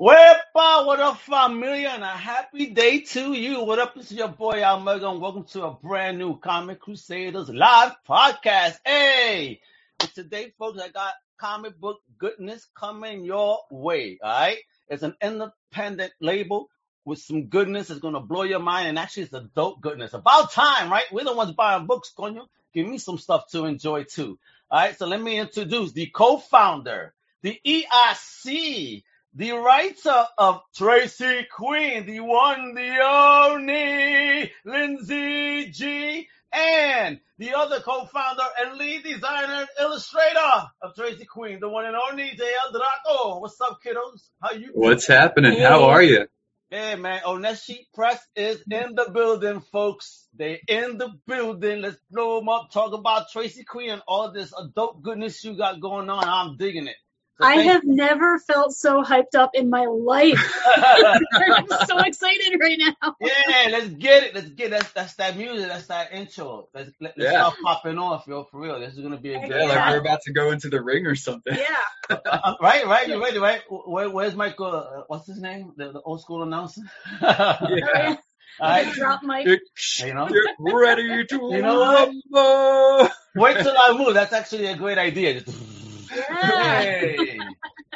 Wepa, what up, familia, and a happy day to you. What up, this is your boy Almega, and welcome to a brand new Comic Crusaders live podcast. Hey! And today, folks, I got comic book goodness coming your way, alright? It's an independent label with some goodness that's gonna blow your mind, and actually it's a dope goodness. About time, right? We're the ones buying books, coño. Give me some stuff to enjoy too. Alright, so let me introduce the co-founder, the EIC, the writer of Tracy Queen, the one, the only, Lindsay G, and the other co-founder and lead designer and illustrator of Tracy Queen, the one and only JL Draco. What's up, kiddos? How you? What's happening? How are you? Hey man, Oneshi Press is in the building, folks. They in the building. Let's blow them up. Talk about Tracy Queen and all this adult goodness you got going on. I'm digging it. So I thank- have never felt so hyped up in my life. I'm so excited right now. Yeah, let's get it. Let's get that's that's that music. That's that intro. Let's let, let's Yeah. start popping off, yo, for real. This is gonna be a good. Yeah, like we're about to go into the ring or something. Yeah. Uh, right, right. You ready, right? Where, where's Michael? Uh, what's his name? The, the old school announcer. Yeah. All right. Drop mic. You know? Get ready to You know what? rumble. Wait till I move. That's actually a great idea. Just-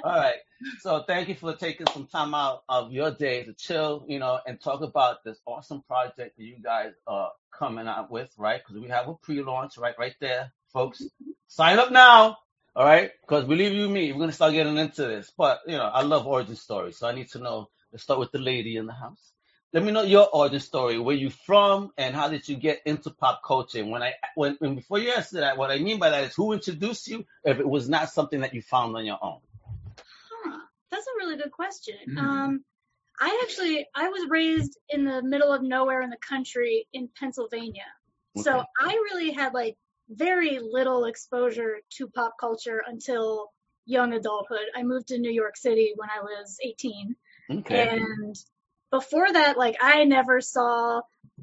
All right. So thank you for taking some time out of your day to chill, you know, and talk about this awesome project that you guys are coming out with, right? Because we have a pre-launch, right, right there, folks. Sign up now, all right? Because believe you me, we're gonna start getting into this. But you know, I love origin stories, so I need to know. Let's start with the lady in the house. Let me know your origin story. Where you from, and how did you get into pop culture? And when I, when, when before you answer that, what I mean by that is who introduced you, if it was not something that you found on your own. Huh. That's a really good question. Mm. Um, I actually I was raised in the middle of nowhere in the country in Pennsylvania, so I really had like very little exposure to pop culture until young adulthood. I moved to New York City when I was 18. Okay. And before that, like I never saw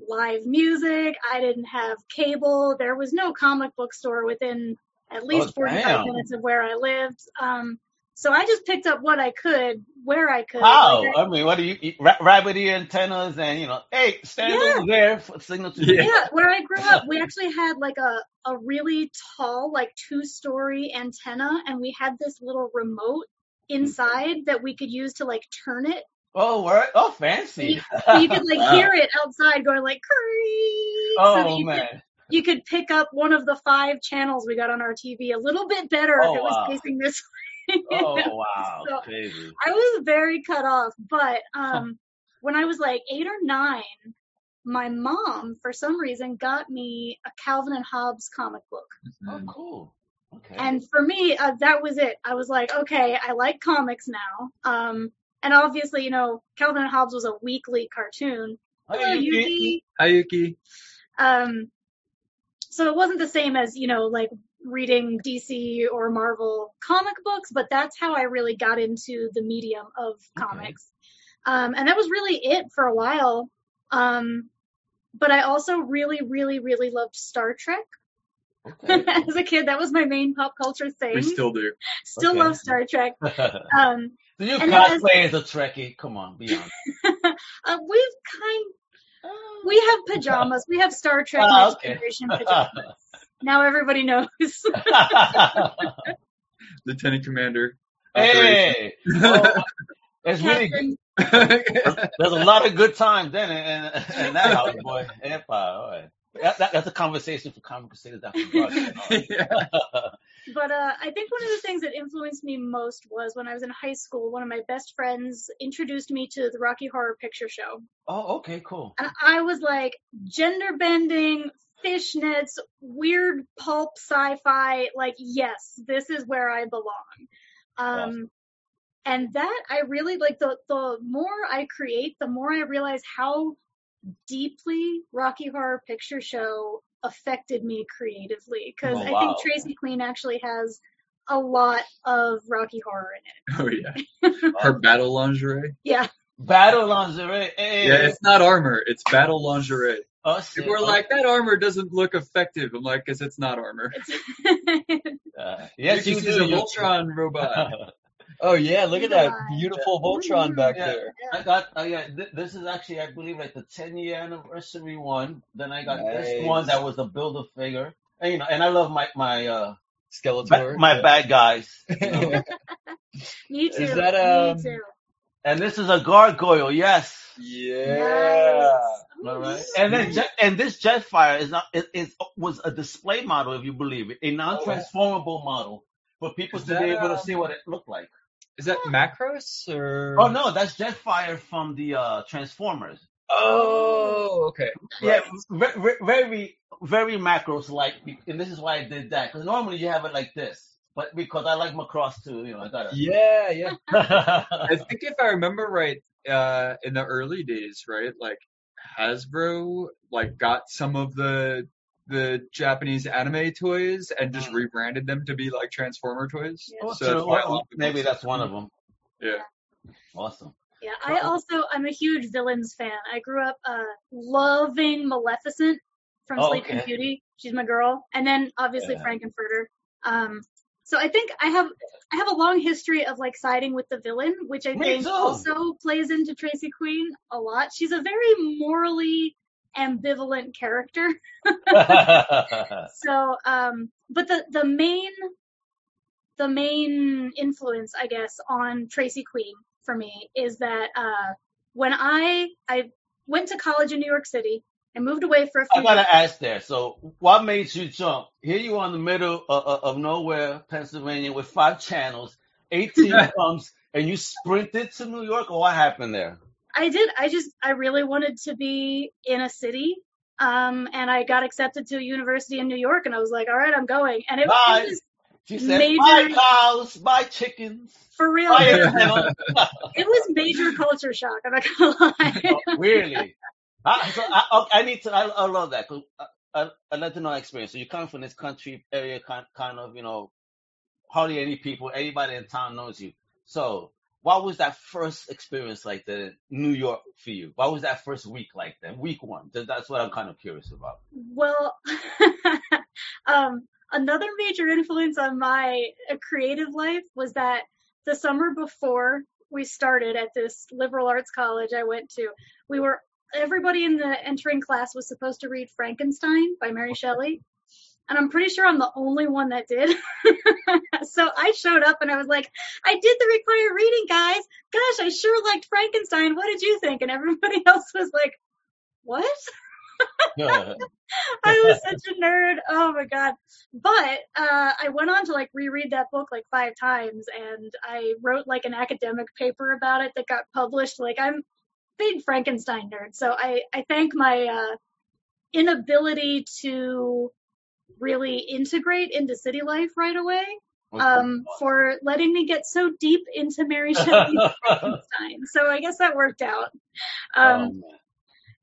live music. I didn't have cable. There was no comic book store within at least Oh, 45 damn. minutes of where I lived. Um, so I just picked up what I could, where I could. How? Like, I- I mean, what do you eat? Ra- rabbit ear antennas and, you know, hey, stand Yeah. over there for signal to Yeah. yeah, where I grew up, we actually had like a, a really tall, like two story antenna, and we had this little remote inside that we could use to like turn it. Oh, word. Oh, fancy. So you could like Wow. hear it outside going like, "Curry." so that oh, you could man. you could pick up one of the five channels we got on our TV a little bit better Oh, if it was wow. facing this way. Oh, wow. So, Crazy. I was very cut off, but um, when I was like eight or nine, my mom, for some reason, got me a Calvin and Hobbes comic book. Oh, cool. Okay. And for me, uh, that was it. I was like, okay, I like comics now. Um, and obviously, you know, Calvin and Hobbes was a weekly cartoon. Hey, Hello, Yuki. Yuki. Hi, Yuki. Um, so it wasn't the same as, you know, like reading DC or Marvel comic books, but that's how I really got into the medium of Okay. comics. Um, and that was really it for a while. Um, but I also really, really, really loved Star Trek. Okay. As a kid, that was my main pop culture thing. We still do. Still Okay. love Star Trek. Um, Do you And then as- cosplay as a Trekkie? Come on, be honest. uh, we've kind, we have pajamas. We have Star Trek Ah, okay. Generation pajamas. Now everybody knows. Lieutenant Commander. hey, oh, it's really good. There's a lot of good times then in, in, in that house, boy. Epa, all right. That, that, that's a conversation for Comic Crusaders after broadcast. yeah. But uh, I think one of the things that influenced me most was when I was in high school. One of my best friends introduced me to the Rocky Horror Picture Show, oh, okay, cool. and I was like, gender bending, fishnets, weird pulp sci-fi. Like, yes, this is where I belong. Um, Awesome. and that I really like. The the more I create, the more I realize how deeply Rocky Horror Picture Show affected me creatively because Oh, I think Tracy Queen actually has a lot of Rocky Horror in it. Oh yeah. Her battle lingerie. Yeah, Battle lingerie. Hey, Yeah, it's not armor. It's battle lingerie. us. People are oh. like, that armor doesn't look effective. I'm like, cause it's not armor. it's Uh, yes, you This is do. a you- Voltron robot. Oh yeah, look at that beautiful Voltron back Yeah. there. I got, uh, yeah, th- this is actually, I believe, like the 10 year anniversary one. Then I got this one that was a build a figure. And, you know, and I love my, my, uh, ba- Skeletor. my bad guys. you know. me too. Is that, um, me too. and this is a gargoyle, yes. yeah. All right. And then, Jet, and this Jetfire is not, it, it was a display model, if you believe it, a non-transformable model for people Is to that, be able to um, see what it looked like. Is that Macross or? Oh no, that's Jetfire from the uh, Transformers. Oh, okay. Yeah, ve- ve- very, very Macross like, and this is why I did that. Because normally you have it like this, but because I like Macross too, you know, I got it. Yeah, yeah. I think if I remember right, uh, in the early days, right, like Hasbro like got some of the the Japanese anime toys and just Mm. rebranded them to be like Transformer toys. Yeah. Oh, So true. that's why a Well, lot of people maybe that's one of them. Yeah. Awesome. Yeah, I also I'm a huge villains fan. I grew up uh loving Maleficent from Oh, Sleeping okay. Beauty. She's my girl, and then obviously Yeah. Frank-N-Furter. Um, so I think I have I have a long history of like siding with the villain, which I Me think too. also plays into Tracy Queen a lot. She's a very morally ambivalent character. So, um, but the the main the main influence, I guess, on Tracy Queen for me is that uh, when I I went to college in New York City, I moved away for a I few. I gotta years. ask there. So, what made you jump? Here you are in the middle of, of, of nowhere, Pennsylvania, with five channels, 18 pumps, and you sprinted to New York, or what happened there? I did. I just I really wanted to be in a city. Um, and I got accepted to a university in New York, and I was like, "All right, I'm going." And it, Bye. it was She said, Major- "Buy cows, buy chickens, for real. buy It, was major culture shock. I'm not gonna lie. Oh, really? I, so I, I need to. I, I love that. 'cause I, I, I'd like to know that experience. So you come from this country area, kind, kind of, you know, hardly any people, everybody in town knows you. So, what was that first experience like the New York for you? What was that first week like then? Week one. That's what I'm kind of curious about. Well, um, another major influence on my uh, creative life was that the summer before we started at this liberal arts college I went to, we were everybody in the entering class was supposed to read Frankenstein by Mary Shelley. And I'm pretty sure I'm the only one that did. so I showed up and I was like, I did the required reading, guys. Gosh, I sure liked Frankenstein. What did you think? And everybody else was like, what? I was such a nerd. Oh my god. But uh I went on to like reread that book like five times and I wrote like an academic paper about it that got published. Like I'm big Frankenstein nerd. So I I thank my uh inability to really integrate into city life right away um for letting me get so deep into Mary Shelley's Frankenstein. So I guess that worked out. Um Oh,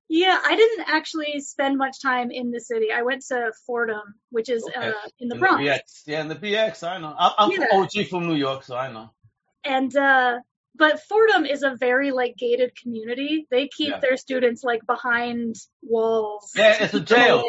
yeah, I didn't actually spend much time in the city. I went to Fordham, which is Okay. uh, in the In Bronx. BX. Yeah, in the BX, I know. I, I'm Yeah. OG from New York, so I know. And uh but Fordham is a very like gated community. They keep Yeah. their students like behind walls. Yeah, it's a jail.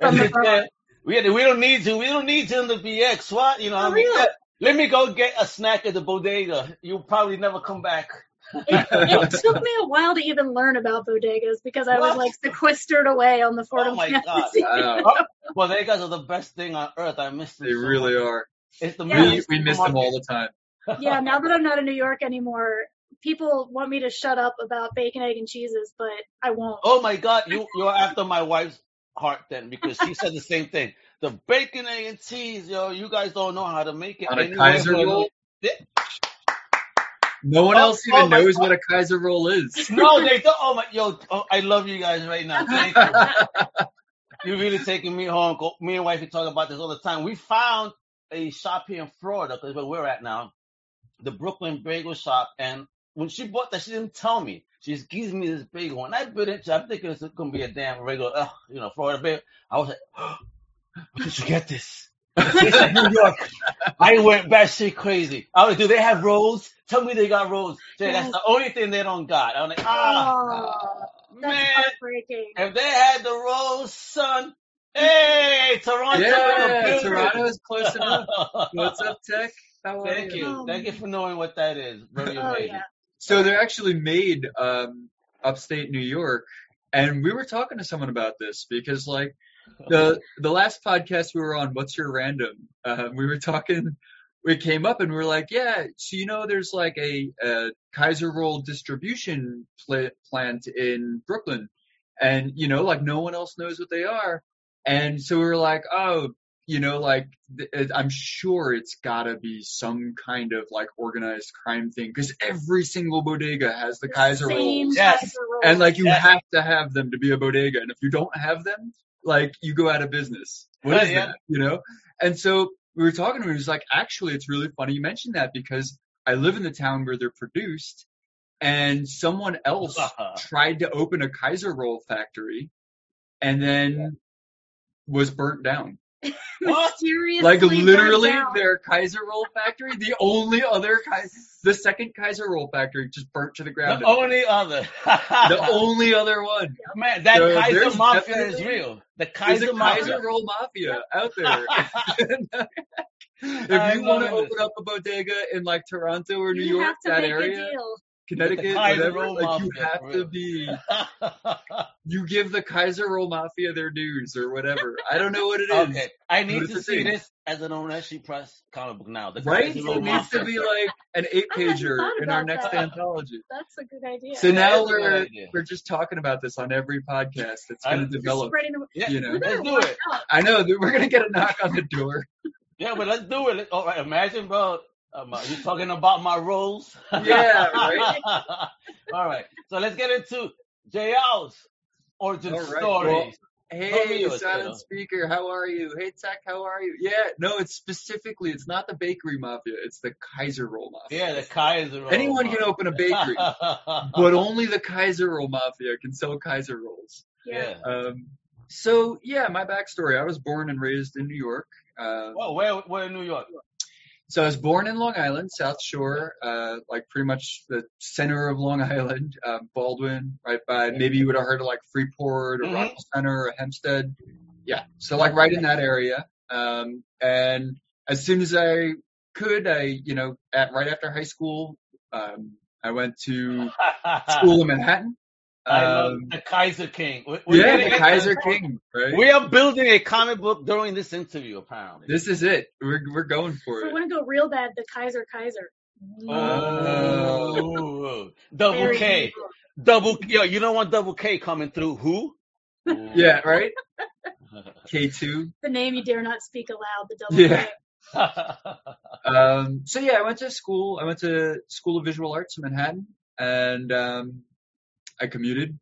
From the Bronx. We, we don't need to. We don't need to in the BX. What? You know, I mean, let, let me go get a snack at the bodega. You'll probably never come back. It, it took me a while to even learn about bodegas because I was like sequestered away on the Fordham Oh my campus. God. Wow. Oh, bodegas are the best thing on earth. I miss them. They so really much. are. It's the Yeah. We, we miss them all the time. yeah, now that I'm not in New York anymore, people want me to shut up about bacon, egg, and cheeses, but I won't. Oh my God, you you're after my wife's heart then because she said the same thing. The bacon, egg, and cheese, yo. You guys don't know how to make it. On a Kaiser roll? No one Oh, else oh even my knows God. what a Kaiser roll is. No, they don't. Oh my, yo, oh, I love you guys right now. Thank you. You're really taking me home. Me and wife wifey talk about this all the time. We found a shop here in Florida, because where we're at now, the Brooklyn Bagel Shop. And when she bought that, she didn't tell me. She just gives me this big one. I bit into. I'm thinking it's gonna be a damn regular, uh, you know, Florida bear. I was like, where did you get this? It's like New York. I went batshit crazy. I was, like, do they have rolls? Tell me they got rolls. Jay, that's the only thing they don't got. I'm like, ah, Oh, that's man. heartbreaking. If they had the rolls, son. Hey, Toronto. Yeah. Toronto is close enough. What's up, Tech? How are Thank you. Oh, Thank you for knowing what that is. Very Oh amazing. yeah. So they're actually made um, upstate New York, and we were talking to someone about this because like the the last podcast we were on, what's your random? Uh, we were talking. We came up and we are like, yeah, so you know, there's like a, a Kaiser roll distribution pla- plant in Brooklyn, and you know, like no one else knows what they are, and so we were like, oh, you know, like it- I'm sure it's gotta be some kind of like organized crime thing because every single bodega has the Kaiser Same rolls, Yes. Kaiser rolls. and like you Yes. have to have them to be a bodega, and if you don't have them, like you go out of business. What Right, is yeah. that? You know? And so we were talking to him. He was like, actually, it's really funny you mentioned that because I live in the town where they're produced, and someone else uh-huh. tried to open a Kaiser roll factory, and then was burnt down. What? Mysteriously Like burned literally, down. their Kaiser roll factory, the only other Kaiser, the second Kaiser roll factory, just burnt to the ground. The only other. the only other one. Man, that So Kaiser Mafia is real. The Kaiser a Mafia. Kaiser roll mafia out there. if you want to open up a bodega in like Toronto or New you York, have to that make area, a deal. Connecticut, Kaiser whatever, roll like you have for to be, you give the Kaiser roll mafia their dues or whatever. I don't know what it is. okay, I need to see thing. this as an Oneshi Press comic book now. The Right? Kaiser It Roll needs to be like an eight pager in our next that. anthology. That's a good idea. So now that's we're idea. we're just talking about this on every podcast. It's I- going to Just develop. Spreading the, Yeah, you know. let's do it. I know we're going to get a knock on the door. Yeah, but let's do it. All right, imagine, bro. Um, uh, you talking about my roles? Yeah, right. All right, so let's get into JL's origin right, stories. Tell me Hey, silent speaker, how are you? Hey, Tech, how are you? Yeah, no, it's specifically, it's not the bakery mafia, it's the Kaiser roll mafia. yeah, the Kaiser roll. Anyone can open a bakery, but only the Kaiser roll mafia can sell Kaiser rolls. yeah. Um, so yeah, my backstory: I was born and raised in New York. Uh, Well, where, where in New York? So I was born in Long Island, South Shore, uh, like pretty much the center of Long Island, uh, Baldwin, right by. Maybe you would have heard of like Freeport or Mhm. Rockville Center or Hempstead. Yeah, so like right in that area. Um, and as soon as I could, I, you know, at right after high school, um, I went to school in Manhattan. I love Um, the Kaiser King. We- we're yeah, the Kaiser. King, right? We are building a comic book during this interview, apparently. This is it. We're we're going for it. we it. want to go real bad, the Kaiser Kaiser. Oh, double Very K, evil. double. Yo, you don't want double K coming through. Who? Yeah, right. K two. The name you dare not speak aloud. The double Yeah. K. Um, so yeah, I went to school. I went to School of Visual Arts in Manhattan, and um, I commuted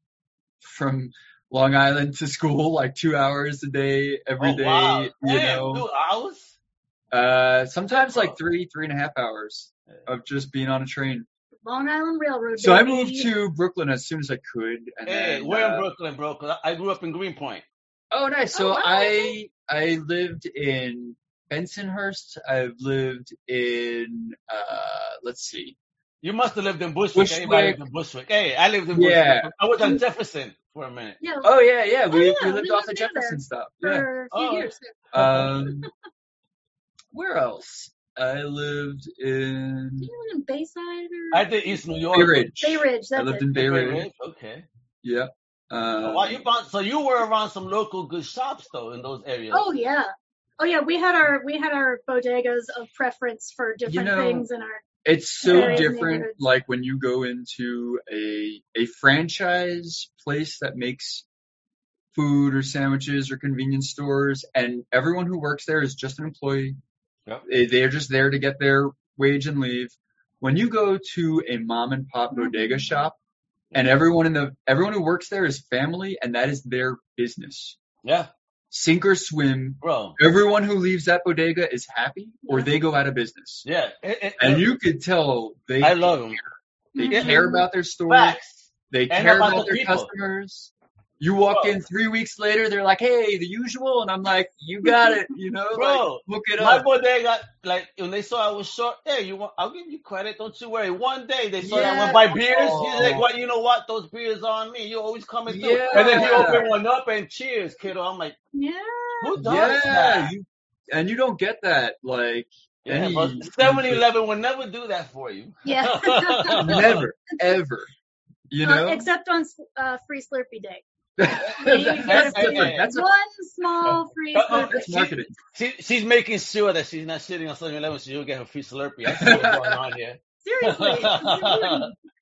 from Long Island to school like two hours a day every oh, day. wow. You Damn, know, two hours? uh, sometimes like three, three and a half hours of just being on a train. Long Island Railroad. So I moved to Brooklyn as soon as I could. And Hey, then, we're in uh, Brooklyn, bro. 'cause I I grew up in Greenpoint. Oh, nice. So Oh, wow, I. I lived in Bensonhurst. I've lived in uh let's see. You must have lived in Bushwick. Bushwick. Everybody lived in Bushwick. Hey, I lived in Bushwick. Yeah. I was on Jefferson for a minute. Yeah, Oh yeah, yeah. We yeah, we we lived off lived the Jefferson stuff. Yeah. a few Oh. years. Um where else? I lived in Did you live in Bayside or I did East New York. Bay Ridge. Bay Ridge? I lived it. in Bay Bay Ridge. Ridge, Okay. Yeah. Um, wow, you found, so you were around some local good shops though in those areas. Oh yeah. Oh yeah, we had our we had our bodegas of preference for different know, things in our it's so Various different neighborhoods. like when you go into a a franchise place that makes food or sandwiches or convenience stores and everyone who works there is just an employee Yep. they, they're just there to get their wage and leave when you go to a mom and pop bodega mm-hmm. shop and everyone in the everyone who works there is family and that is their business Yeah, sink or swim bro. everyone who leaves that bodega is happy or they go out of business Yeah. It- it- and it- you could tell they I love them. they Yeah. care about their store. Facts. They And care about about the their people. customers. You walk Bro. in three weeks later, they're like, "Hey, the usual," and I'm like, "You got it," you know, Bro, like look it My up. boy, they got like when they saw I was short. Hey, you want? I'll give you credit. Don't you worry. One day they saw that I went by beers. He's like, Oh. "What? You know what? Those beers are on me. You're always coming through." Yeah. And then he opened one up and cheers, kiddo. I'm like, Yeah. who does Yeah, that? you, and you don't get that like Yeah, any 7-Eleven will never do that for you. Yeah. never ever. You Uh, know, except on uh, Free Slurpee Day. That's You get a different. That's a, one small free Uh, Slurpee. that's marketing. She, she's making sure that she's not sitting on 7-Eleven, so you'll get her free Slurpee. I see what's going on here. Seriously.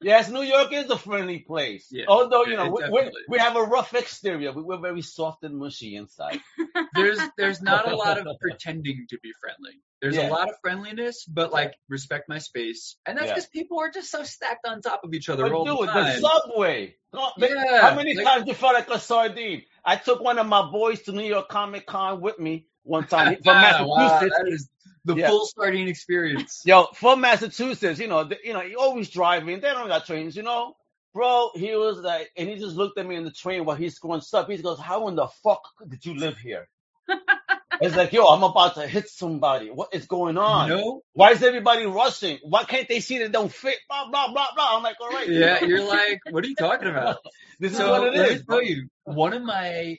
it's important. Yes, New York is a friendly place. Yeah, Although, you know, we, we, have a rough exterior. We, we're very soft and mushy inside. There's there's not a lot of pretending to be friendly. There's Yeah. a lot of friendliness, but like respect my space, and that's Yeah. because people are just so stacked on top of each other But all dude, the the time. subway. No, they- Yeah, How many like- times you felt like a sardine? I took one of my boys to New York Comic Con with me one time from Ah, wow, that is the Yeah. full sardine experience. Yo, from Massachusetts, you know, th- you know, you always driving. They don't got trains, you know. Bro, he was like, and he just looked at me in the train while he's going stuff. He goes, "How in the fuck did you live here?" it's like, yo, I'm about to hit somebody. What is going on? Know? Why is everybody rushing? Why can't they see that don't fit? Blah blah blah blah. I'm like, all right, Yeah, you're like, what are you talking about? this is So what it let me tell you, one of my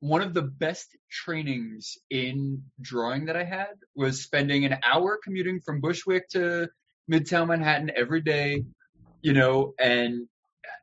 one of the best trainings in drawing that I had was spending an hour commuting from Bushwick to Midtown Manhattan every day, you know, and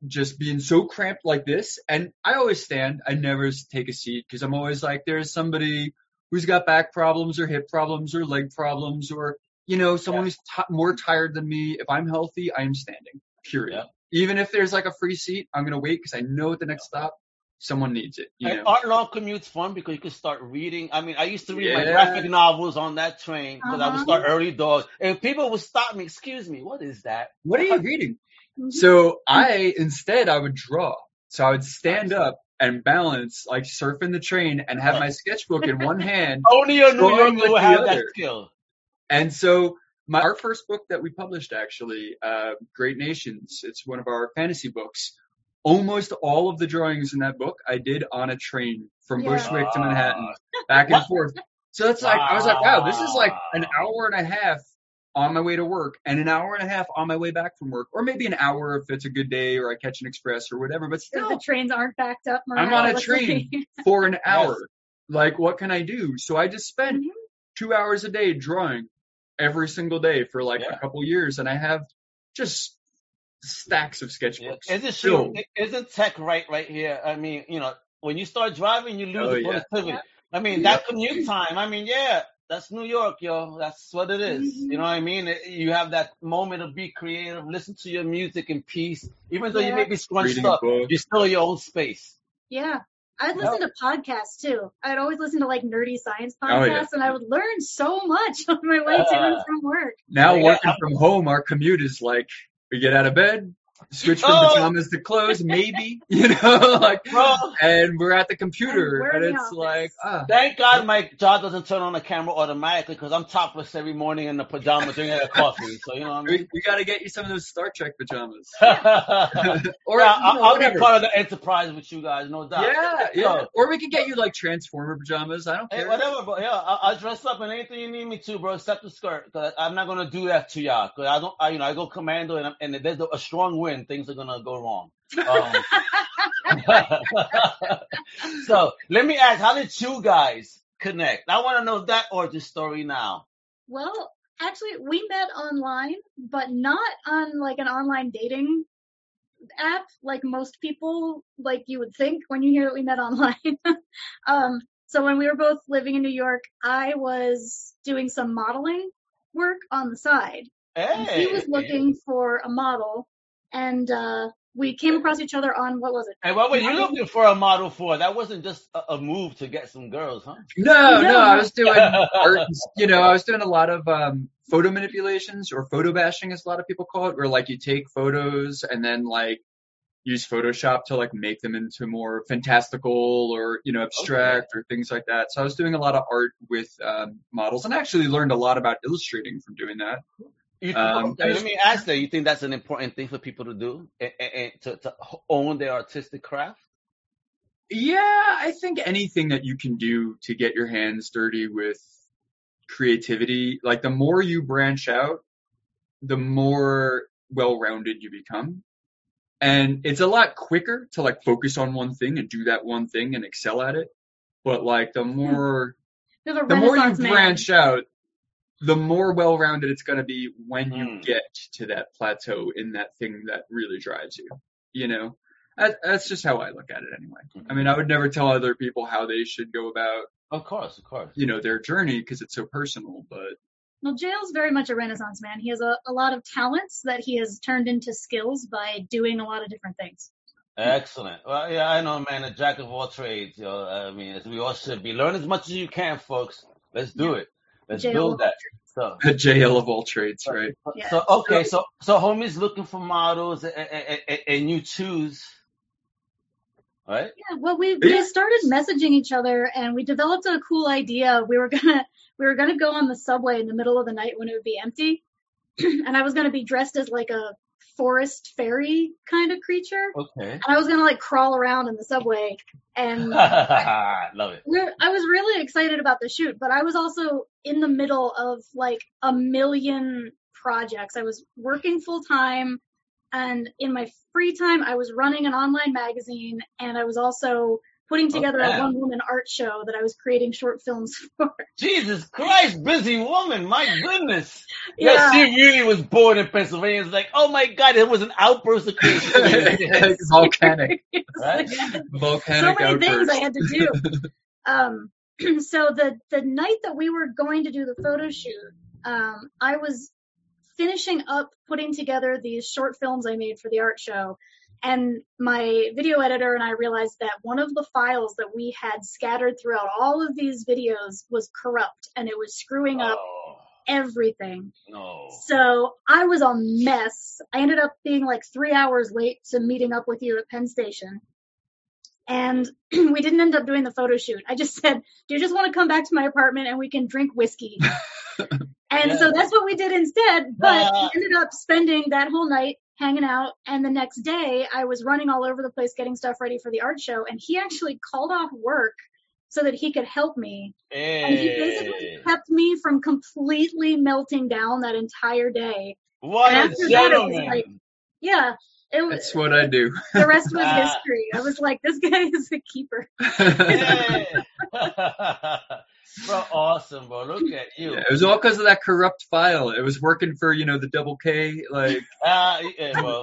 just being so cramped like this. And I always stand. I never take a seat because I'm always like, there's somebody who's got back problems or hip problems or leg problems or, you know, someone who's t- more tired than me. If I'm healthy, I am standing, period. Yeah. Even if there's like a free seat, I'm going to wait because I know at the next stop, someone needs it, you And know. art long commute's fun because you can start reading. I mean, I used to read my graphic novels on that train because I would Uh-huh. start early dogs, and people would stop me. Excuse me, what is that? What are you reading? Mhm. So I, instead, I would draw. So I would stand up and balance, like surfing the train and have my sketchbook in one hand Only a New Drawing Yorker with will the have that skill. And so my our first book that we published actually, uh, Great Nations, it's one of our fantasy books. Almost all of the drawings in that book I did on a train from Yeah. Bushwick to Manhattan, Ah. back and forth. So it's like I was like, wow, this is like an hour and a half on my way to work and an hour and a half on my way back from work, or maybe an hour if it's a good day or I catch an express or whatever. But Because still, the trains aren't backed up. I'm on a train for an hour. Like, what can I do? So I just spent Mhm. two hours a day drawing every single day for like Yeah. a couple years, and I have just stacks of Yeah. sketchbooks. Isn't she, isn't tech right right here? I mean, you know, when you start driving, you lose Oh, the yeah. productivity. I mean, Yeah. that commute time. I mean, yeah, that's New York, yo. That's what it is. Mhm. You know what I mean? You have that moment to be creative, listen to your music in peace. Even though you may be scrunched Reading up, you're still in your own space. Yeah. I'd No. listen to podcasts too. I'd always listen to like nerdy science Oh, podcasts yeah. and I would learn so much on my way to and Uh, from work. Now Yeah, working I'm- from home, our commute is like we get out of bed, switch from Oh. pajamas to clothes, maybe, you know, like, Bro, and we're at the computer, we're and it's like, ah, thank God my job doesn't turn on the camera automatically because I'm topless every morning in the pajamas drinking a coffee. So, you know what I we, mean? we got to get you some of those Star Trek pajamas, or I'll, you know, I'll be part of the enterprise with you guys, no doubt. Yeah, yeah. So, Or we could get you like Transformer pajamas. I don't Hey, care. whatever, bro. Yeah, I'll, I'll dress up in anything you need me to, bro, except the skirt. Cause I'm not gonna do that to y'all. Cause I don't, I, you know, I go commando, and, and there's a strong wind, things are gonna go wrong. Um, so let me ask, how did you guys connect? I want to know that origin story now. Well, actually, we met online, but not on like an online dating app like most people like you would think when you hear that we met online. um, so when we were both living in New York, I was doing some modeling work on the side. And Hey, he was looking for a model, and uh, we came across each other on what was it? Hey, what were you looking for a model for? That wasn't just a, a move to get some girls, huh? No, no, No. I was doing art. You know, I was doing a lot of um, photo manipulations or photo bashing, as a lot of people call it, where like you take photos and then like use Photoshop to like make them into more fantastical or you know abstract or things like that. So I was doing a lot of art with um, models, and I actually learned a lot about illustrating from doing that. You, Um, let me ask that. You think that's an important thing for people to do, and, and to, to own their artistic craft? Yeah, I think anything that you can do to get your hands dirty with creativity, like the more you branch out, the more well-rounded you become. And it's a lot quicker to like focus on one thing and do that one thing and excel at it. But like the more the, more you Renaissance man. branch out, the more well-rounded it's going to be when you Mm. get to that plateau in that thing that really drives you. You know, that, that's just how I look at it anyway. I mean, I would never tell other people how they should go about, Of course, of course. you know, their journey because it's so personal. But Well, JL's very much a Renaissance man. He has a, a lot of talents that he has turned into skills by doing a lot of different things. Excellent. Well, yeah, I know, man. A jack of all trades. You know, I mean, as we all should be. Learn as much as you can, folks. Let's do it. Let's Jail build that. So, a JL of all trades, right? Yeah. so okay, so so homie's looking for models, and, and, and, and you choose, right? Yeah, well, we Yeah. we started messaging each other, and we developed a cool idea. We were gonna we were gonna go on the subway in the middle of the night when it would be empty, and I was gonna be dressed as like a forest fairy kind of creature, Okay. and I was gonna like crawl around in the subway. And Love it. I was really excited about the shoot, but I was also in the middle of like a million projects. I was working full time, and in my free time, I was running an online magazine, and I was also putting together a one woman art show that I was creating short films for. Jesus Christ, busy woman. My goodness. Yeah. Yeah, she really was born in Pennsylvania. It's like, oh my God, it was an outburst of creativity. Volcanic, Right? so volcanic many things. I had to do. um, so the the night that we were going to do the photo shoot, um, I was finishing up putting together these short films I made for the art show, and my video editor and I realized that one of the files that we had scattered throughout all of these videos was corrupt, and it was screwing up Oh, everything. no. So I was a mess. I ended up being like three hours late to meeting up with you at Penn Station. And we didn't end up doing the photo shoot. I just said, Do you just want to come back to my apartment and we can drink whiskey? and so that's what we did instead. But Ah. we ended up spending that whole night hanging out. And the next day, I was running all over the place getting stuff ready for the art show. And he actually called off work so that he could help me. And he basically kept me from completely melting down that entire day. what And a that, gentleman. like- Yeah, it was. That's what I do. The rest was history. I was like, this guy is a keeper. Hey. bro, awesome, bro. Look at you. Yeah, it was all because of that corrupt file. It was working for, you know, the double K, like Ah, yeah, well,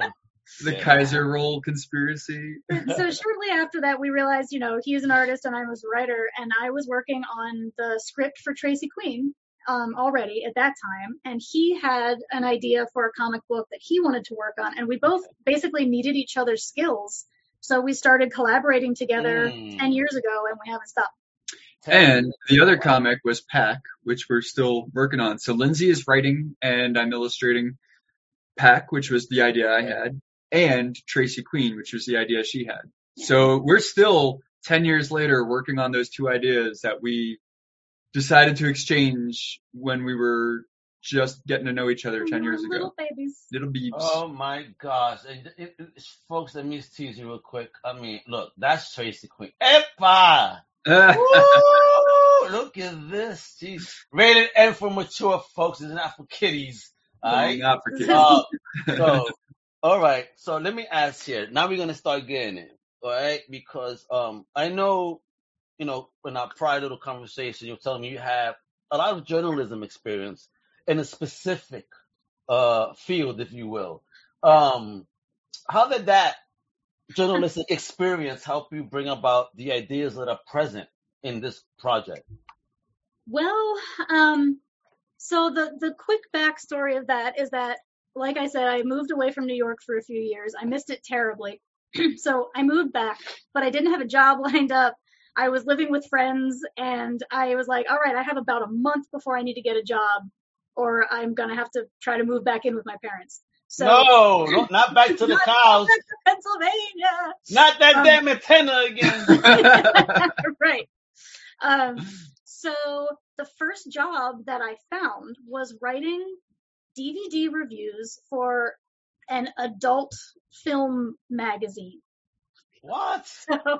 the Yeah. Kaiser roll conspiracy. so shortly after that, we realized, you know, he was an artist and I was a writer, and I was working on the script for Tracy Queen um, already at that time, and he had an idea for a comic book that he wanted to work on, and we both basically needed each other's skills. So we started collaborating together Mm. 10 years ago, and we haven't stopped. And the other comic was Pack, which we're still working on. So Lindsay is writing and I'm illustrating Pack, which was the idea I had, and Tracy Queen, which was the idea she had. So we're still 10 years later working on those two ideas that we decided to exchange when we were just getting to know each other 10 years ago. Little babies. Little beeps. Oh my gosh. And it, it, folks, let me tease you real quick. I mean, look, that's Tracy Queen. Epa! Woo! Look at this. Jeez. Rated M for mature folks. It's not for kiddies. Alright? Not for kiddies. Uh, so, all right. So let me ask here. Now we're gonna start getting it, all right? Because um, I know, you know, in our prior little conversation, you're telling me you have a lot of journalism experience in a specific uh field, if you will. Um, how did that journalistic experience help you bring about the ideas that are present in this project? Well, um, so the the quick backstory of that is that, like I said, I moved away from New York for a few years. I missed it terribly, so I moved back, but I didn't have a job lined up. I was living with friends, and I was like, all right, I have about a month before I need to get a job, or I'm gonna have to try to move back in with my parents. So no, no, not back to the Not cows. back to Pennsylvania. Not that Um, damn antenna again. right. Um, so the first job that I found was writing DVD reviews for an adult film magazine. What?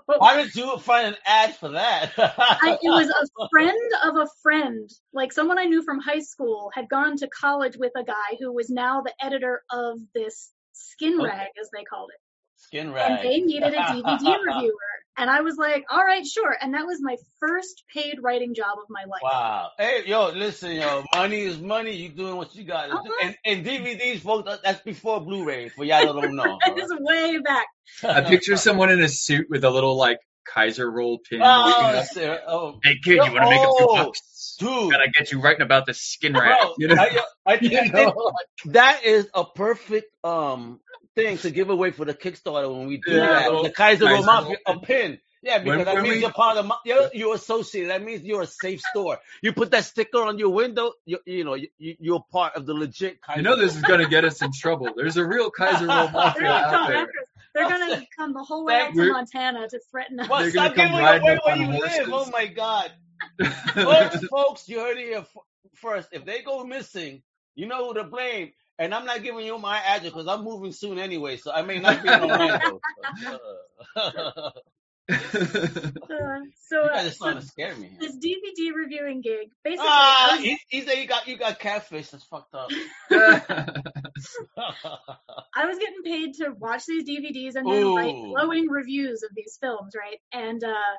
Why did you find an ad for that? I, it was a friend of a friend, like someone I knew from high school, had gone to college with a guy who was now the editor of this skin Okay. rag, as they called it. Skin And they needed a DVD reviewer. And I was like, all right, sure. And that was my first paid writing job of my life. Wow. Hey, yo, listen, yo, money is money. You doing what you got to do. Uh-huh. And, and DVDs, folks, that's before Blu-ray, for y'all that don't know. That is way back. I picture someone in a suit with a little like Kaiser roll pin. Oh, up. sir, oh, Hey kid, you want to make a few Oh, bucks? dude. Gotta get you writing about the skin rag. Bro, You know? I, I, You know? that is a perfect um thing to give away for the Kickstarter when we do Yeah, that. little The Kaiser Kaiser Roll a pin. Yeah, because When- that when means we- you're part of my, you're, you're associated. That means you're a safe store. You put that sticker on your window, you, you know, you, you're part of the legit Kaiser. You know this is gonna get us in trouble. There's a real Kaiser roll mafia out there. after. They're gonna come the whole way out to Montana to threaten us. Well, They're stop giving away where on you live. Oh my God. folks, folks, you heard it here f- first. If they go missing, you know who to blame. And I'm not giving you my address because I'm moving soon anyway, so I may not be in Orlando. Uh, Uh, so you uh, guys are so to scare me. this DVD reviewing gig, basically, Ah, I was- he, he said you got you got catfish. That's fucked up. I was getting paid to watch these DVDs and then write Ooh. glowing reviews of these films, right? And uh,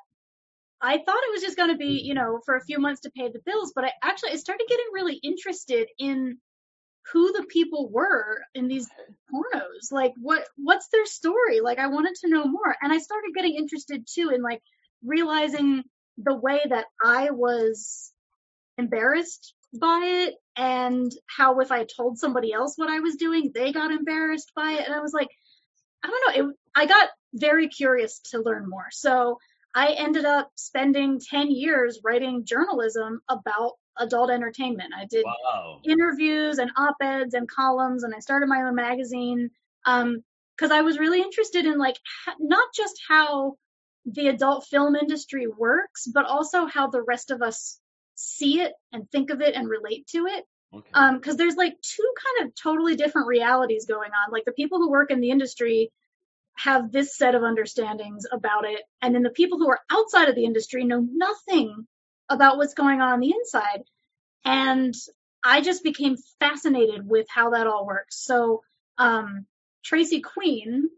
I thought it was just going to be, you know, for a few months to pay the bills, but I actually I started getting really interested in who the people were in these pornos. Like, what what's their story? Like, I wanted to know more, and I started getting interested too in like realizing the way that I was embarrassed by it and how if I told somebody else what I was doing, they got embarrassed by it. And I was like, I don't know. It, I got very curious to learn more. So I ended up spending 10 years writing journalism about adult entertainment. I did wow. interviews and op-eds and columns and I started my own magazine um cuz I was really interested in like not just how the adult film industry works but also how the rest of us see it and think of it and relate to it Okay. um there's like two kind of totally different realities going on like the people who work in the industry have this set of understandings about it and then the people who are outside of the industry know nothing about what's going on on the inside and I just became fascinated with how that all works. So, um, Tracy Queen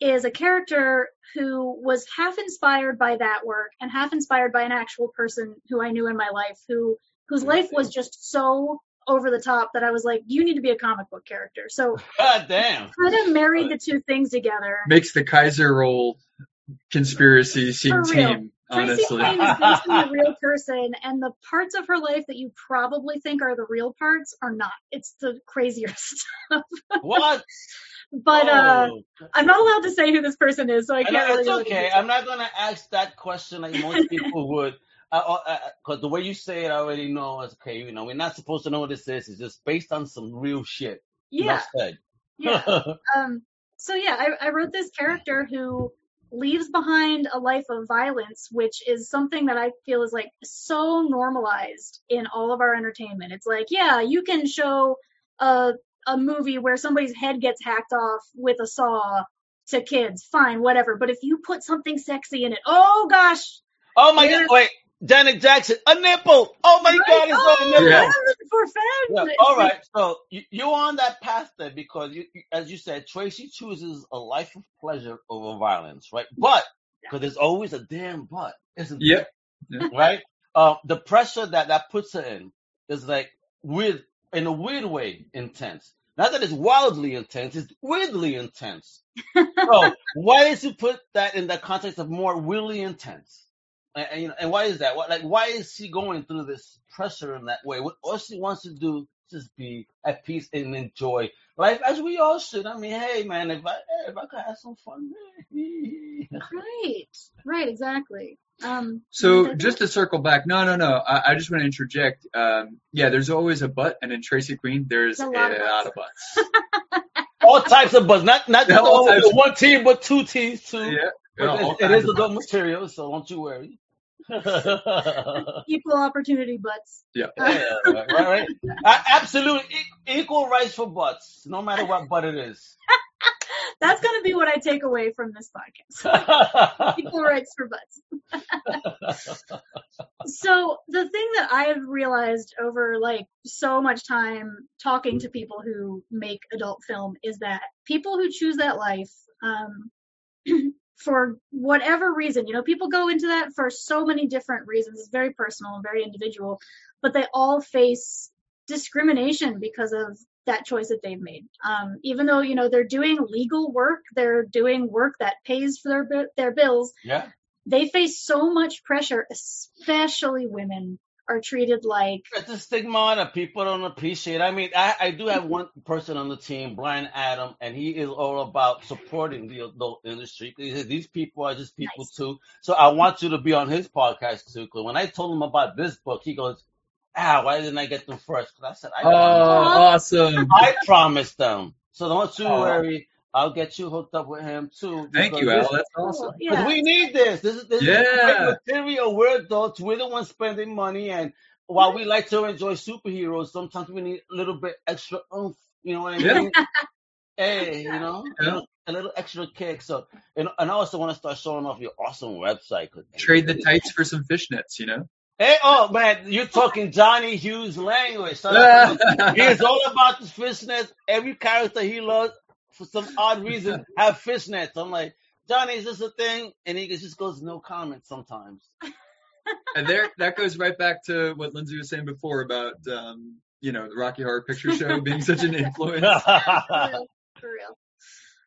is a character who was half inspired by that work and half inspired by an actual person who I knew in my life who whose life was just so over the top that I was like, you need to be a comic book character. So God damn. kind of married the two things together. Makes the Kaiser roll conspiracy seem For real. tame, Tracy honestly. Queen is based on a real person, and the parts of her life that you probably think are the real parts are not. It's the crazier stuff. What? But uh, Oh. I'm not allowed to say who this person is, so I I can't know, really. it's okay. I'm not gonna ask that question like most people would, because the way you say it, I already know. It's okay. You know, we're not supposed to know what this is. It's just based on some real shit. Yeah, yeah. Um, so yeah, I, I wrote this character who leaves behind a life of violence, which is something that I feel is like so normalized in all of our entertainment. It's like, yeah, you can show a a movie where somebody's head gets hacked off with a saw to kids, fine, whatever. But if you put something sexy in it, oh gosh, oh my God! Wait, Janet Jackson, a nipple. Oh my right? God, it's oh, a nipple. Yeah. heaven forfend. Yeah, It's all like- right. So you, you're on that path there because, you, you- as you said, Tracy chooses a life of pleasure over violence, right? But because there's always a damn but, isn't Yep. there? Right. Uh, the pressure that that puts her in is like weird, in a weird way, intense. Not that it's wildly intense; it's weirdly intense. so why did you put that in the context of more weirdly intense? And, and, you know, and why is that? What, like, why is she going through this pressure in that way? What all she wants to do is just be at peace and enjoy life, as we all should. I mean, hey, man, if I if I could have some fun, Right, right, exactly. Um, So just to circle back, no, no, no. I, I just want to interject. Um, yeah, there's always a butt, and in Tracy Queen, there's A a lot of lot of butts. all types of buzz, not not just All the, types one T, but two T's too. yeah, But all it, it kinds is of adult material, so don't you worry. Equal opportunity butts. Yeah. Yeah, right, right, right. A- Absolute e- equal rights for butts, no matter what butt it is. That's gonna be what I take away from this podcast. Equal rights for butts. So the thing that I've realized over like so much time talking to people who make adult film is that people who choose that life, um, for whatever reason, you know, people go into that for so many different reasons. It's very personal and very individual, but they all face discrimination because of that choice that they've made. Um, even though you know they're doing legal work, they're doing work that pays for their their bills. yeah. They face so much pressure, especially women are treated like It's a stigma that people don't appreciate. I mean, I, I do have one person on the team, Brian Adam, and he is all about supporting the adult industry. He These people are just people Nice. too. So I want you to be on his podcast too. Because when I told him about this book, he goes, Ah, why didn't I get them first? Because I said, I, Oh, awesome. I promised them. So don't you Oh. worry. I'll get you hooked up with him too. Thank you, Al. That's oh, awesome. Yeah. we need this. This is this Yeah. is great material. We're adults. We're the ones spending money, and while we like to enjoy superheroes, sometimes we need a little bit extra oomph. You know what I Yeah. mean? hey, you know, a, Yeah. little, a little extra kick. So, and, and I also want to start showing off your awesome website. Trade the tights for some fishnets, you know? Hey, oh man, you're talking Johnny Hughes language. So He's all about the fishnets. Every character he loves, for some odd reason, have fishnets. I'm like, Johnny, is this a thing? And he just goes, no comment sometimes. and there, that goes right back to what Lindsay was saying before about, um, you know, the Rocky Horror Picture Show being such an influence. for real. For real.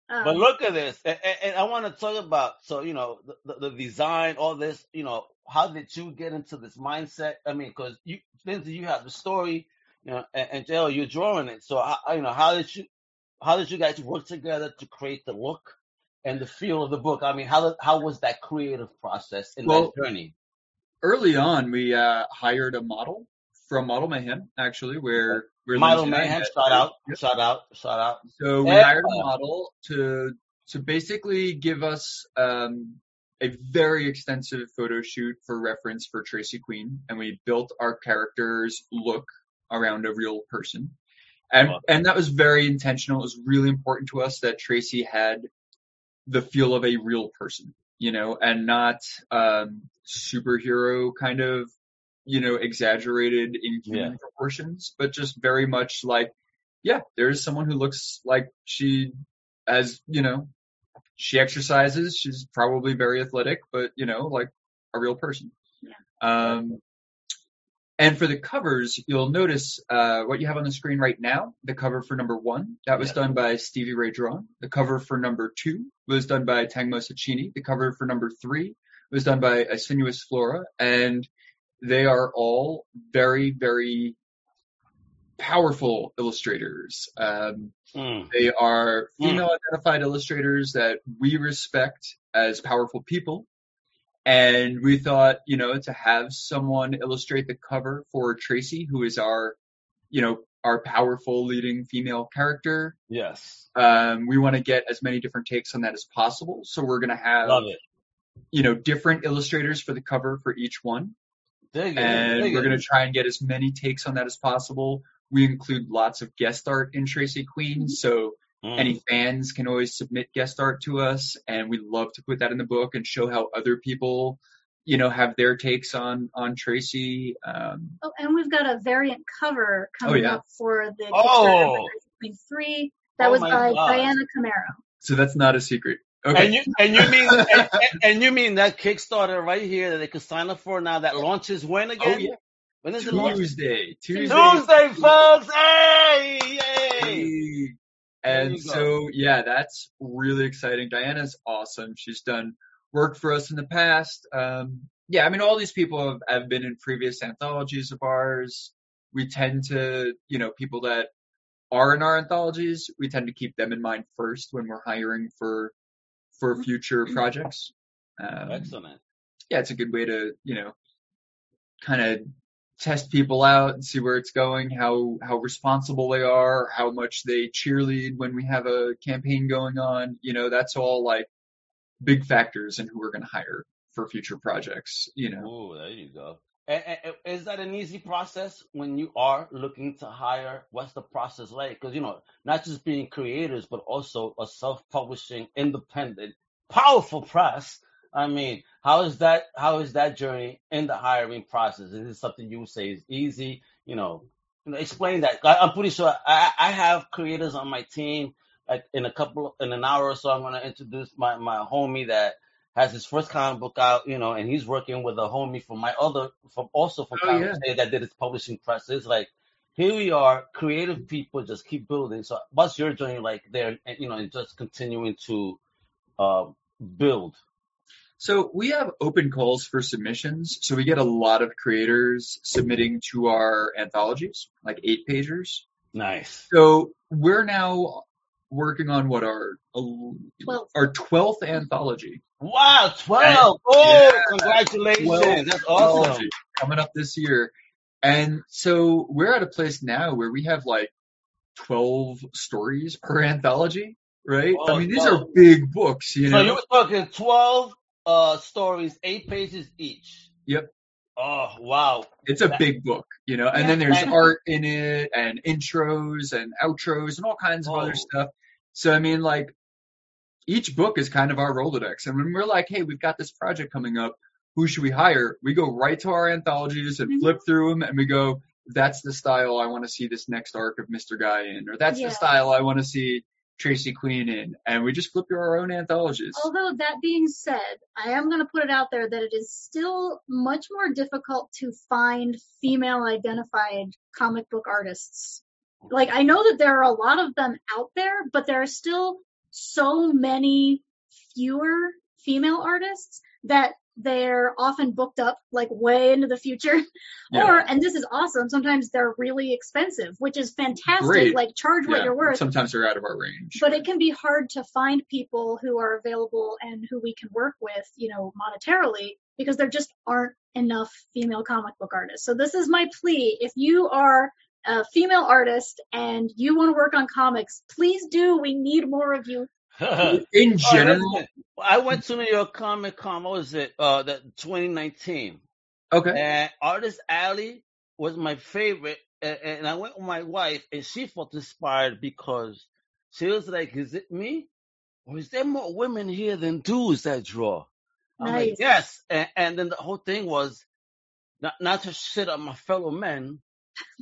Um, But look at this, and, and- and I want to talk about so you know the, the, the design, all this. You know, how did you get into this mindset? I mean, because you, Lindsay, you have the story, you know, and, and JL, you're drawing it. So, how, you know, how did you, how did you guys work together to create the look and the feel of the book? I mean, how how was that creative process in Well, that journey? Early on, we uh, hired a model from Model Mayhem, actually, where, where Model and Mayhem, shout out, shout out, shout out. So we Yeah. hired a model to to basically give us um, a very extensive photo shoot for reference for Tracy Queen, and we built our character's look around a real person, and Wow. and that was very intentional. It was really important to us that Tracy had the feel of a real person, you know, and not um, superhero kind of you know exaggerated in human Yeah. proportions, but just very much like yeah, there's someone who looks like she has, you know, she exercises. She's probably very athletic, but you know, like a real person. Yeah. Um, and for the covers, you'll notice uh, what you have on the screen right now. The cover for number one that was Yeah. done by Stevie Ray Drawn. The cover for number two was done by Tangmo Sacchini. The cover for number three was done by A Sinuous Flora, and they are all very, very powerful illustrators. Um, Mm. they are Mm. female identified illustrators that we respect as powerful people. And we thought, you know, to have someone illustrate the cover for Tracy, who is our, you know, our powerful leading female character, Yes, um, we want to get as many different takes on that as possible. So we're going to have, love it. you know, different illustrators for the cover for each one Dig it, and dig we're going to try and get as many takes on that as possible. We include lots of guest art in Tracy Queen, so Mm. any fans can always submit guest art to us, and we love to put that in the book and show how other people, you know, have their takes on on Tracy. Um, Oh, and we've got a variant cover coming yeah. up for the Oh. Kickstarter for Queen 3. That Oh was by God. Diana Camaro. so that's not a secret. Okay. And you and you mean and, and- and you mean that Kickstarter right here that they could sign up for now that launches when again? oh yeah, When is it launch? Tuesday, Tuesday. Tuesday, folks. Hey, yay! Hey. And so, yeah, that's really exciting. Diana's awesome. She's done work for us in the past. Um, yeah, I mean, all these people have, have been in previous anthologies of ours. We tend to, you know, people that are in our anthologies, we tend to keep them in mind first when we're hiring for for future projects. Um, Excellent. yeah, it's a good way to, you know, kind of test people out and see where it's going, how how responsible they are, how much they cheerlead when we have a campaign going on. You know, that's all like big factors in who we're going to hire for future projects. You know. Oh, there you go. And, is that an easy process when you are looking to hire? What's the process like? Because you know, not just being creators, but also a self-publishing, independent, powerful press. I mean, how is that? How is that journey in the hiring process? Is it something you would say is easy? You know, you know, explain that. I, I'm pretty sure I, I have creators on my team. Like in a couple, in an hour or so, I'm going to introduce my my homie that has his first comic book out, you know, and he's working with a homie from my other, from also from Oh, yeah. That did his publishing press. It's like here we are, creative people just keep building. So what's your journey like there, and you know, and just continuing to uh, build? So we have open calls for submissions. So we get a lot of creators submitting to our anthologies, like eight pagers. Nice. So we're now working on what our Twelve. our twelfth anthology. Wow, twelve! And- oh, yeah, congratulations! 12th That's awesome. coming up this year. And so we're at a place now where we have like 12 stories per anthology, right? Oh, I mean, these wow. are big books, you know, So know? you were talking twelve uh stories, eight pages each. Yep. Oh wow. It's a That- big book, you know, and Yeah. then there's And- art in it and intros and outros and all kinds of other Oh. stuff. So, I mean, like, each book is kind of our Rolodex. And when we're like, hey, we've got this project coming up, who should we hire? We go right to our anthologies and Mhm. flip through them and we go, that's the style I want to see this next arc of Mr. Guy in, or that's Yeah. the style I want to see Tracy Queen in. And we just flip through our own anthologies. Although that being said, I am going to put it out there that it is still much more difficult to find female identified comic book artists. Like I know that there are a lot of them out there, but there are still so many fewer female artists that they're often booked up like way into the future. Yeah. Or and this is awesome, sometimes they're really expensive, which is fantastic. Great. Like charge what you're worth. Sometimes they're out of our range. but it can be hard to find people who are available and who we can work with, you know, monetarily because there just aren't enough female comic book artists. So this is my plea. If you are a female artist and you want to work on comics, please do. We need more of you. in Oh, general, listen, I went to New York Comic Con. What was it? Uh, the 2019. okay. And Artist Alley was my favorite. And, and I went with my wife, and she felt inspired because she was like, "Is it me, or is there more women here than dudes that draw?" I'm like, Nice. "Yes." And, and then the whole thing was not not to shit on my fellow men,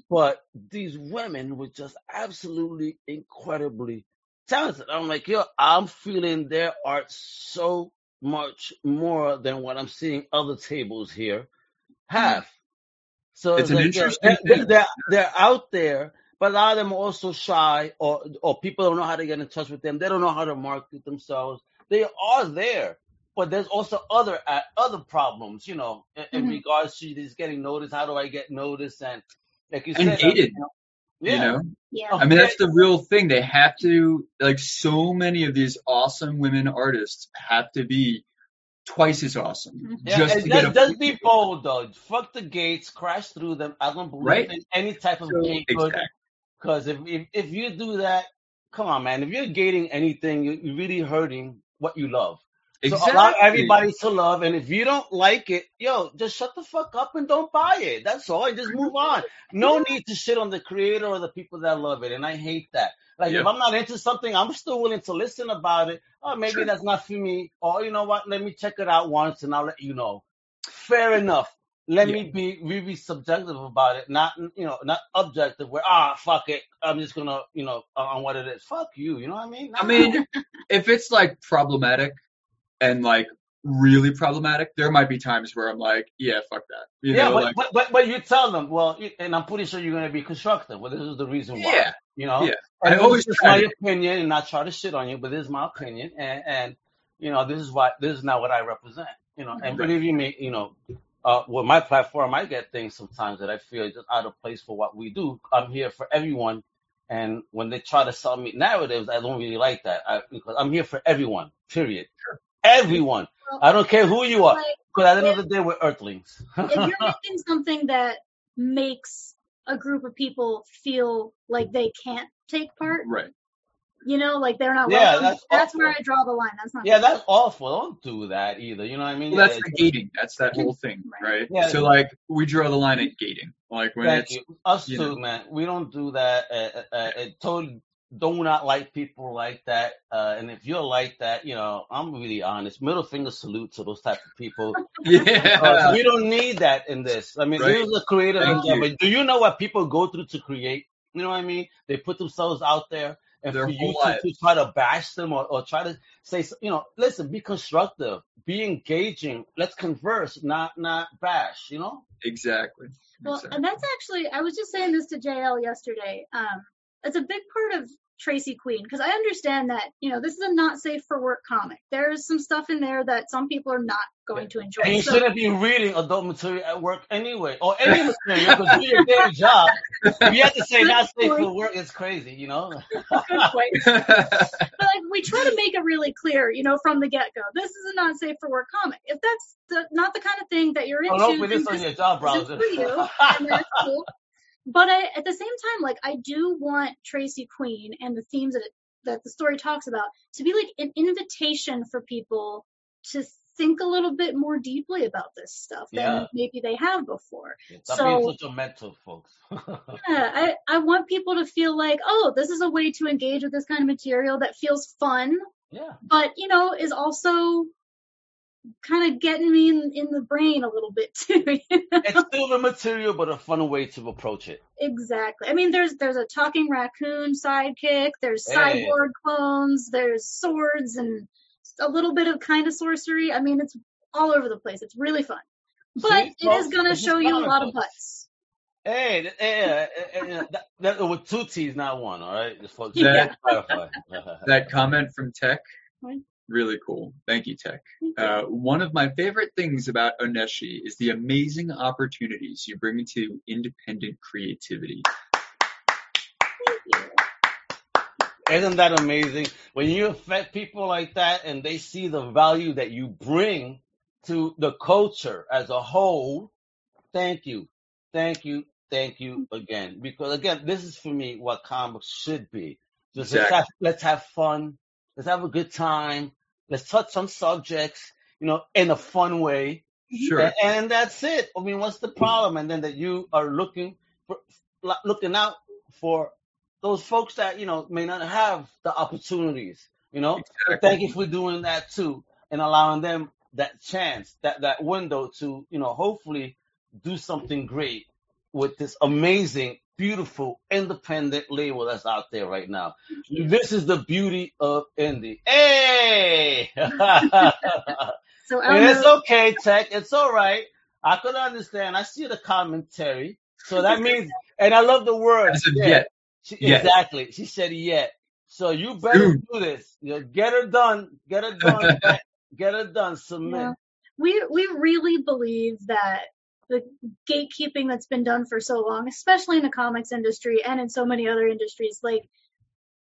but these women were just absolutely incredibly talented. I'm like, yo, I'm feeling their art so much more than what I'm seeing other tables here have. So It's an like, interesting they're, they're, they're out there, but a lot of them are also shy or, or people don't know how to get in touch with them. They don't know how to market themselves. They are there, but there's also other, uh, other problems, you know, in, in Mhm. regards to this getting noticed. How do I get noticed? And like you And said, you know, you yeah. know? Yeah. I mean, that's the real thing. They have to, like, so many of these awesome women artists have to be twice as awesome Mhm. Yeah, just and to get just, a just be bold though. Fuck the gates, crash through them. I don't believe Right. in any type of So- gate exactly. because if, if if you do that, come on, man. If you're gating anything, you're, you're really hurting what you love. So Exactly. allow everybody to love, and if you don't like it, yo, just shut the fuck up and don't buy it. That's all, and just move on. No need to shit on the creator or the people that love it, and I hate that. Like Yeah. if I'm not into something, I'm still willing to listen about it. Oh, maybe Sure. that's not for me. Or you know what? Let me check it out once, and I'll let you know. Fair enough. Let Yeah. me be really subjective about it, not you know, not objective. Where ah, fuck it, I'm just gonna you know on what it is. Fuck you. You know what I mean? I mean, if it's like problematic and like really problematic, there might be times where I'm like, yeah, fuck that. You yeah, know, but, like, but but but you tell them, well, and I'm pretty sure you're gonna be constructive. Well, this is the reason why. yeah, You know. yeah. And I always is my to- opinion, and not try to shit on you, but this is my opinion, and and you know this is why this is not what I represent. You know, and Right. believe you me, you know, uh, with my platform, I get things sometimes that I feel just out of place for what we do. I'm here for everyone, and when they try to sell me narratives, I don't really like that I, because I'm here for everyone. Period. Everyone. Well, I don't care who you are, like, because at the end of the day, we're Earthlings. if you're making something that makes a group of people feel like they can't take part, right. You know, like they're not Yeah, welcome. that's That's, where I draw the line. That's not. Yeah, good. that's awful. Don't do that either. You know what I mean? Well, that's Yeah, the gating. That's that whole thing, Right. right? Yeah. So like we draw the line at gating. Like when Thank it's you. Us you too, know. man. We don't do that. Uh, uh, uh, I totally do not like people like that. Uh, and if you're like that, you know, I'm really honest. Middle finger salute to those type of people. Uh, yeah. we don't need that in this. I mean, Right. this is a creative Thank endeavor. you. Do you know what people go through to create? You know what I mean? They put themselves out there. And Their for you to, to try to bash them or, or try to say, you know, listen, be constructive, be engaging. Let's converse, not not bash. You know? Exactly. Well, Exactly. and that's actually, I was just saying this to JL yesterday. Um, it's a big part of Tracy Queen because I understand that, you know, this is a not safe for work comic. There's some stuff in there that some people are not going to enjoy. And you So- shouldn't be reading adult material at work anyway, or any material, because do your damn job. If you have to say not safe for work, it's crazy, you know? good point. But like, we try to make it really clear, you know, from the get go. This is a not safe for work comic. If that's the, not the kind of thing that you're into, Oh, don't put this on your job isn't browser. for you, and that's cool. But I, at the same time, like I do want Tracy Queen and the themes that it, that the story talks about to be like an invitation for people to think a little bit more deeply about this stuff than Yeah. maybe they have before. Stop So- being such a mental, folks. Yeah, I, I want people to feel like, oh, this is a way to engage with this kind of material that feels fun, yeah. but you know, is also kind of getting me in, in the brain a little bit too. you know? It's still the material, but a fun way to approach it. Exactly. I mean, there's there's a talking raccoon sidekick. There's Hey. cyborg clones. There's swords and a little bit of kind of sorcery. I mean, it's all over the place. It's really fun, but See, it is folks, going to show you a lot of butts. Hey, th- hey, that, that, with two T's, not one, all right? Just folks, Yeah. clarify. that comment from Tech, What? Really cool. Thank you, Tech. Uh, one of my favorite things about Oneshi is the amazing opportunities you bring to independent creativity. Isn't that amazing? When you affect people like that and they see the value that you bring to the culture as a whole, thank you. Thank you. Thank you again. Because again, this is for me what comics should be. Just let's, Exactly. have, let's have fun. Let's have a good time. Let's touch some subjects, you know, in a fun way. Sure. And, and that's it. I mean, what's the problem? And then that you are looking for, looking out for those folks that you know may not have the opportunities. You know, Exactly. thank you for doing that too, and allowing them that chance, that that window to you know hopefully do something great with this amazing, beautiful, independent label that's out there right now. This is the beauty of indie. Hey. So And it's okay, Tech. It's all right. I could understand. I see the commentary. So that means, and I love the word. I said yeah. yet. She, Yet. Exactly. She said yet. So you better Soon. do this. You know, get her done. Get her done. get, get her done. Submit. Yeah. we we really believe that the gatekeeping that's been done for so long, especially in the comics industry and in so many other industries, like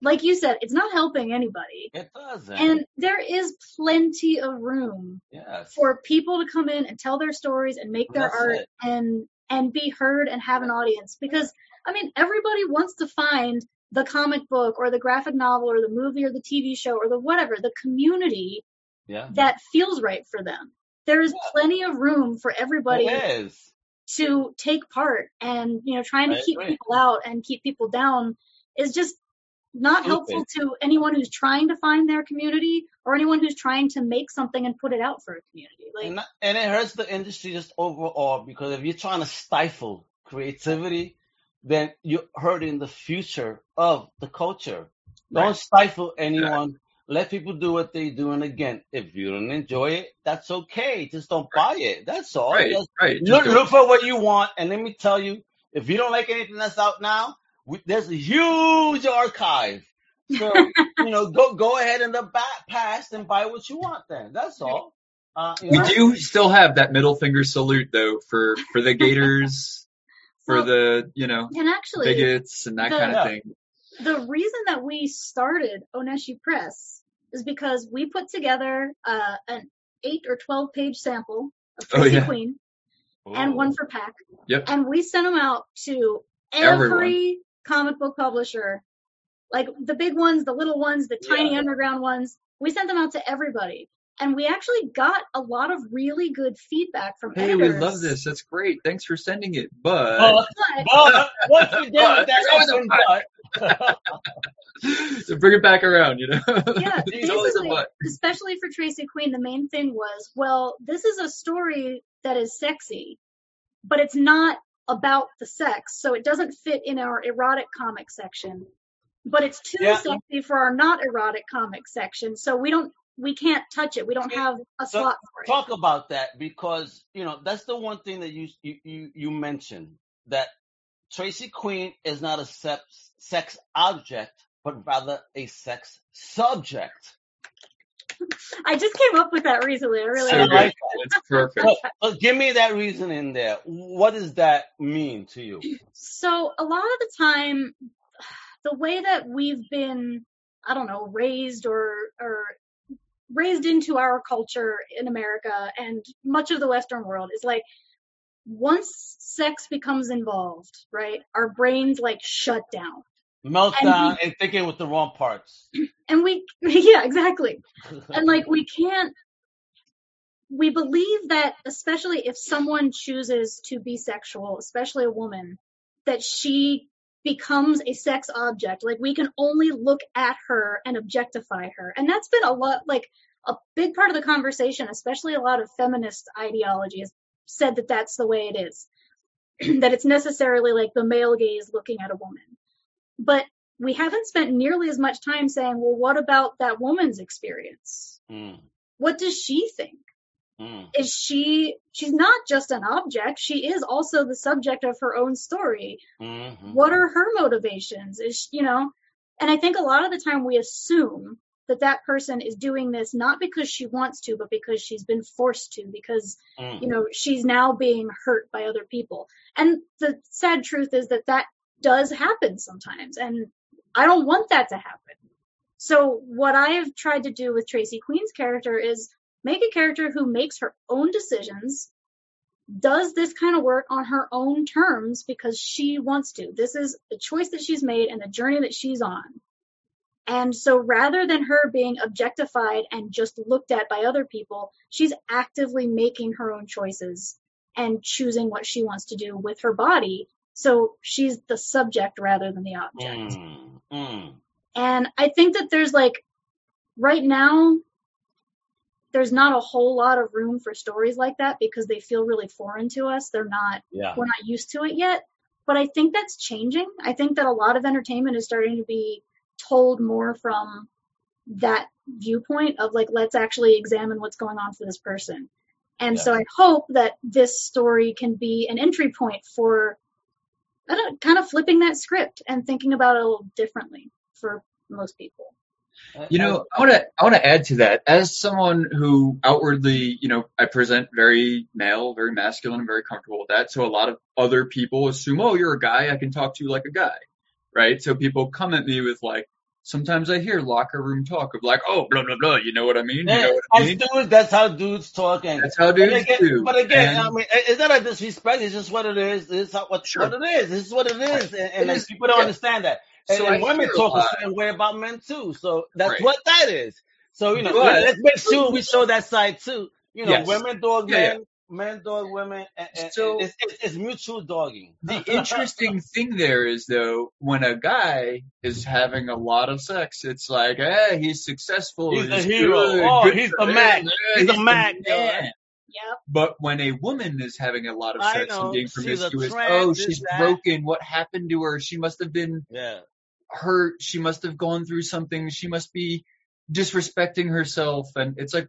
like you said, it's not helping anybody. It doesn't. And there is plenty of room yes. for people to come in and tell their stories and make their That's art it. and and be heard and have an audience because I mean everybody wants to find the comic book or the graphic novel or the movie or the TV show or the whatever the community yeah. that feels right for them. There is Yeah. plenty of room for everybody to take part and you know trying to I keep agree. people out and keep people down is just not Stupid. helpful to anyone who's trying to find their community or anyone who's trying to make something and put it out for a community. Like And, that- and it hurts the industry just overall because if you're trying to stifle creativity, then you're hurting the future of the culture. Don't Right. stifle anyone. Let people do what they do. And again, if you don't enjoy it, that's okay. Just don't buy it. That's all. Right. Just Right. Just look, look for what you want. And let me tell you, if you don't like anything that's out now, we, there's a huge archive. So, you know, go go ahead in the back past and buy what you want then. That's all. Uh, you We know? do still have that middle finger salute though for for the Gators, for Well, the you know and actually bigots and that the- kind Yeah. of thing. The reason that we started Oneshi Press is because we put together uh, an eight or twelve page sample of Oh, yeah. Queen and one for Pack, Yep. and we sent them out to Everyone. every comic book publisher like the big ones, the little ones, the tiny Yeah. underground ones. We sent them out to everybody. And we actually got a lot of really good feedback from Hey, we love this. That's great. Thanks for sending it. But But, But but once we did with But, that there's always a but, to bring it back around, you know. yeah, There's always a basically, but. especially for Tracy Queen, the main thing was, well, this is a story that is sexy, but it's not about the sex, so it doesn't fit in our erotic comic section. But it's too Yeah. sexy for our not erotic comic section, so we don't, we can't touch it. We don't have a So, slot for it. talk about that because you know that's the one thing that you you you, you mentioned that Tracy Queen is not a sex sex object but rather a sex subject. I just came up with that recently. I really So like good. like It's perfect. So, so give me that reason in there. What does that mean to you? So a lot of the time, the way that we've been, I don't know, raised or or raised into our culture in America and much of the Western world is like once sex becomes involved, right? Our brains like shut down, Meltdown and thinking with the wrong parts. and we, yeah, exactly. and like we can't we believe that especially if someone chooses to be sexual especially a woman that she becomes a sex object. Like we can only look at her and objectify her. And that's been a lot like a big part of the conversation especially a lot of feminist ideology has said that that's the way it is that it's necessarily like the male gaze looking at a woman. But we haven't spent nearly as much time saying well what about that woman's experience? Mm, what does she think mm, is she she's not just an object. She is also the subject of her own story. Mhm. what are her motivations? Is she, you know and i think a lot of the time we assume that that person is doing this not because she wants to but because she's been forced to because Mm. you know she's now being hurt by other people. And the sad truth is that that does happen sometimes and i don't want that to happen. So what i have tried to do with tracy queen's character is make a character who makes her own decisions does this kind of work on her own terms because she wants to this is the choice that she's made and the journey that she's on and so rather than her being objectified and just looked at by other people, she's actively making her own choices and choosing what she wants to do with her body. So she's the subject rather than the object. Mm, mm. And I think that there's like, right now, there's not a whole lot of room for stories like that because they feel really foreign to us. They're not, Yeah. we're not used to it yet. But I think that's changing. I think that a lot of entertainment is starting to be told more from that viewpoint of like, let's actually examine what's going on for this person. And so I hope that this story can be an entry point for I don't kind of flipping that script and thinking about it a little differently for most people. Uh, you know, I want to I want to add to that. As someone who outwardly, you know, I present very male, very masculine, and very comfortable with that. So a lot of other people assume, oh, you're a guy, I can talk to you like a guy, right? So people come at me with like, sometimes I hear locker room talk of like, oh, blah blah blah. You know what I mean? You know what I as mean? dudes, that's how dudes talk. And That's how but dudes again, do. but again, And- I mean, it's not a disrespect. It's just what it is. It's not what, Sure. what it is. This is what it is, and, and It like, people don't yeah. understand that. And, So and women talk a lot. certain way about men too. So that's Right. what that is. So you know, But- let, us make sure we show that side too. You know, Yes. women dog Yeah, yeah. men, men dog women, and, and So- it's, it's, it's mutual dogging. The interesting thing there is though, when a guy is having a lot of sex, it's like, eh, he's successful. He's the he's hero. good, Oh, good he's for the him, Mac. yeah, He's the the Mac, man. Yep. But when a woman is having a lot of sex know. and being She's a promiscuous, trans, oh, she's broken. What happened to her? She must have been yeah. Hurt. She must have gone through something. She must be disrespecting herself. And it's like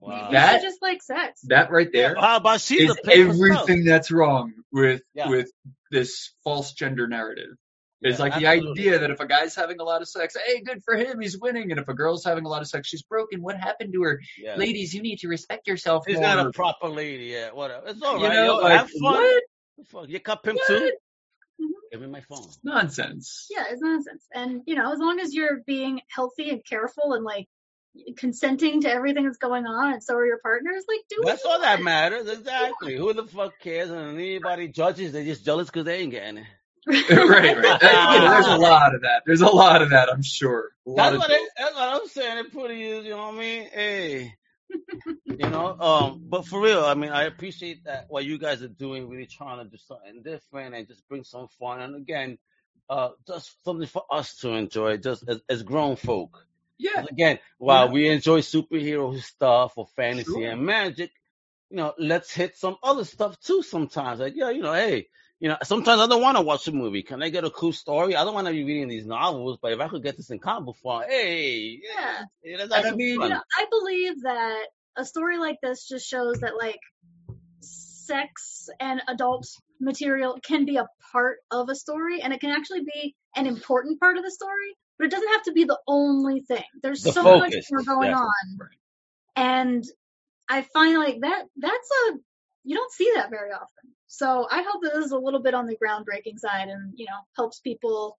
Wow. That- You just like sex. that right there How about she's is a herself? everything that's wrong with Yeah. with this false gender narrative. It's Yeah, like the absolutely. idea that if a guy's having a lot of sex, hey, good for him, he's winning. And if a girl's having a lot of sex, she's broken. What happened to her? Yeah. Ladies, you need to respect yourself She's more. not a proper lady, yeah, whatever. It's all you right. know, yo, like have fun. what? You got pimp What? too? Give me my phone. Nonsense. Yeah, it's nonsense. And you know, as long as you're being healthy and careful and like consenting to everything that's going on, and so are your partners, like do That's all you that matters, exactly. Who the fuck cares? And anybody judges, they're just jealous because they ain't getting it. right, right. You know, there's a lot of that. There's a lot of that, I'm sure. A lot That's of what, it, that's what I'm saying. It pretty is, you know what I mean? Hey, you know. Um, but for real, I mean, I appreciate that what you guys are doing, really trying to do something different and just bring some fun. And again, uh, just something for us to enjoy, just as, as grown folk. Yeah. Again, while Yeah. we enjoy superhero stuff or fantasy Sure. and magic, you know, let's hit some other stuff too. Sometimes, like yeah, you know, hey. You know, sometimes I don't want to watch a movie. Can I get a cool story? I don't want to be reading these novels, but if I could get this in comic form, hey, Yeah. yeah, that's I mean, You know, I believe that a story like this just shows that like sex and adult material can be a part of a story and it can actually be an important part of the story, but it doesn't have to be the only thing. There's The so much more going yeah. on. And I find like that that's a you don't see that very often. So I hope that this is a little bit on the groundbreaking side and, you know, helps people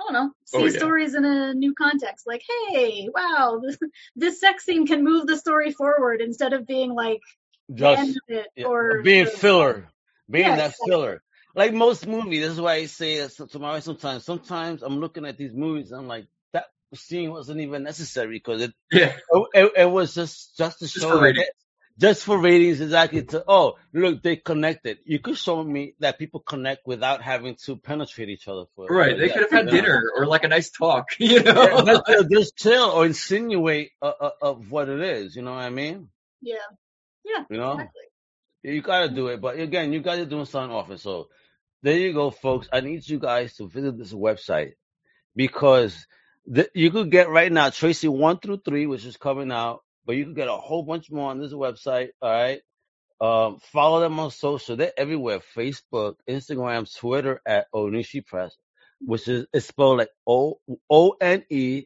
I don't know, oh, see Oh, yeah. stories in a new context. Like, hey, wow, this, this sex scene can move the story forward instead of being like the end Just of it yeah, or being the- filler, being Yeah, that filler. Like most movies, this is why I say that to my wife sometimes. Sometimes I'm looking at these movies, and I'm like, that scene wasn't even necessary because it Yeah. it, it was just just to Just show for that ratings. it- just for ratings exactly to oh look they connected. You could show me that people connect without having to penetrate each other for Right. for They that, could have had you know? dinner or like a nice talk, you know? Yeah, just, just chill or insinuate uh, uh, of what it is. You know what I mean? Yeah. Yeah, You know. exactly. You gotta do it, but again, you guys are doing something awesome. So there you go, folks. I need you guys to visit this website because the, you could get right now Tracy one through three, which is coming out, but you can get a whole bunch more on this website. All right. Um, follow them on social. They're everywhere: Facebook, Instagram, Twitter at Oneshi Press, which is it's spelled like O O N E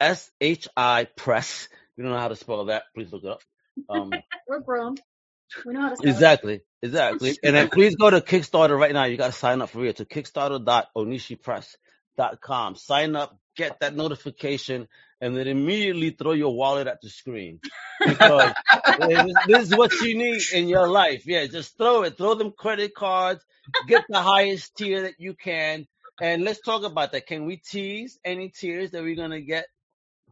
S H I Press. If you don't know how to spell that, please look it up. Um, We're grown. We know how to spell it. Exactly, exactly. And then please go to Kickstarter right now. You got to sign up for real to kickstarter.oneshipress.com. Sign up, get that notification, and then immediately throw your wallet at the screen because this this is what you need in your life. Yeah, just throw it. Throw them credit cards. Get the highest tier that you can. And let's talk about that. Can we tease any tiers that we're gonna get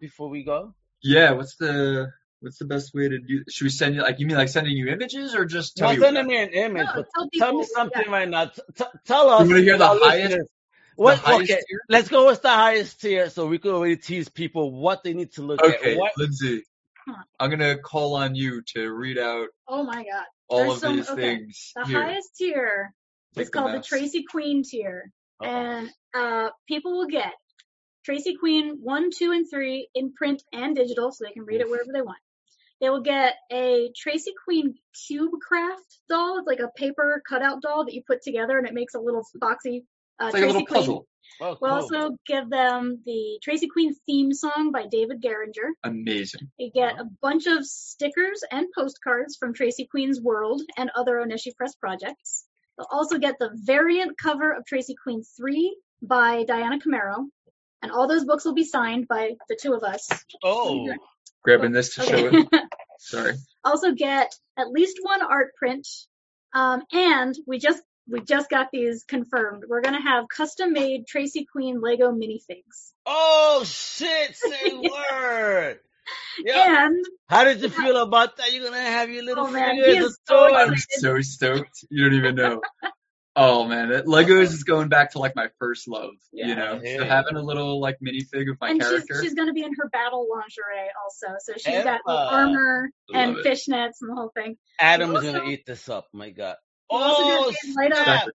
before we go? yeah. What's the what's the best way to do? Should we send you like you mean like sending you images or just tell Not you? sending me an image, No, but tell tell me something yeah. right now. T- t- tell us. You wanna hear the highest- listeners, What? the okay, tier? let's go with the highest tier, so we can already tease people what they need to look Okay, at. What? Lindsay. I'm gonna call on you to read out Oh my god. all There's of some- these okay. things The here. highest tier Take is called the. Tracy Queen tier. Uh-oh. And uh, people will get Tracy Queen 1, 2, and 3 in print and digital, so they can read it wherever they want. They will get a Tracy Queen cube craft doll. It's like a paper cutout doll that you put together and it makes a little boxy uh, It's like a little Queen. puzzle. We'll cool. also give them the Tracy Queen theme song by David Garinger. Amazing. You get a bunch of stickers and postcards from Tracy Queen's World and other Oneshi Press projects. They'll also get the variant cover of Tracy Queen 3 by Diana Camaro. And all those books will be signed by the two of us. oh, Grabbing this to show it. Sorry. also get at least one art print. Um, and we just we just got these confirmed. We're gonna have custom made Tracy Queen Lego minifigs. oh shit! Say word. Yeah. And How did you feel about that? You're gonna have your little Oh, man, he figures is so. I'm so stoked. You don't even know. Oh man, that Legos is going back to like my first love. Yeah. You know, Yeah. so having a little like minifig of my and she's, character. she's going to be in her battle lingerie also. So she's got the armor I and it. fishnets and the whole thing. Adam's Also- gonna eat this up. My God. We're also gonna Oh get light up snap!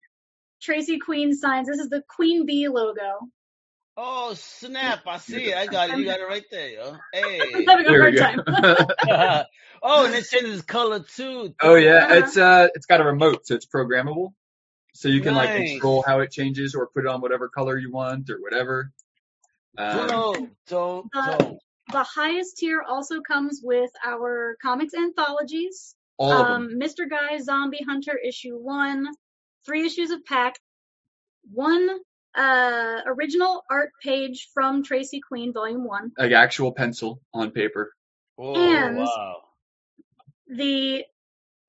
Tracy Queen signs. This is the Queen Bee logo. Oh snap! I see it. I got it. You got it right there, yo. Hey. I'm having a There hard time. oh, and it changes color too. oh yeah, Uh-huh. it's uh, it's got a remote, so it's programmable. So you can like control how it changes or put it on whatever color you want or whatever. Um, Dope, dope, Uh, dope. the highest tier also comes with our comics anthologies. All. Um, Mr. Guy Zombie Hunter issue one, three issues of Pack, one uh, original art page from Tracy Queen, volume one. Like actual pencil on paper. Oh and- wow. the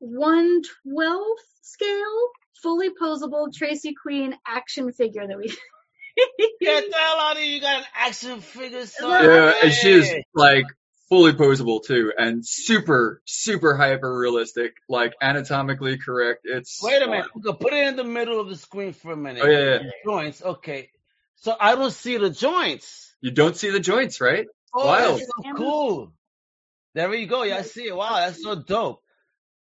112th scale fully posable Tracy Queen action figure that we. Get the hell out of here! You got an action figure, son. Look. Yeah, and she is like fully posable too, and super, super hyper realistic, like anatomically correct. It's Wait a minute. Okay, put it in the middle of the screen for a minute. Oh yeah, yeah. Joints. Okay. So I don't see the joints. You don't see the joints, right? Oh, Wild. that's so cool. There you go. Yeah, I see it. Wow, that's so dope.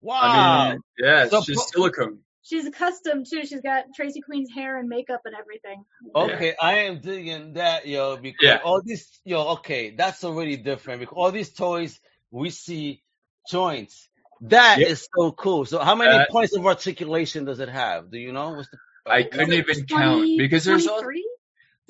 Wow. I mean, yeah, So she's pro- silicone. She's custom too. She's got Tracy Queen's hair and makeup and everything. Okay, I am digging that, yo, because Yeah. all these, yo, okay, that's already different because all these toys we see joints. That is Yep. so cool. So, how many Uh, points of articulation does it have? Do you know? What's the I couldn't even count 20 because there's all, 23?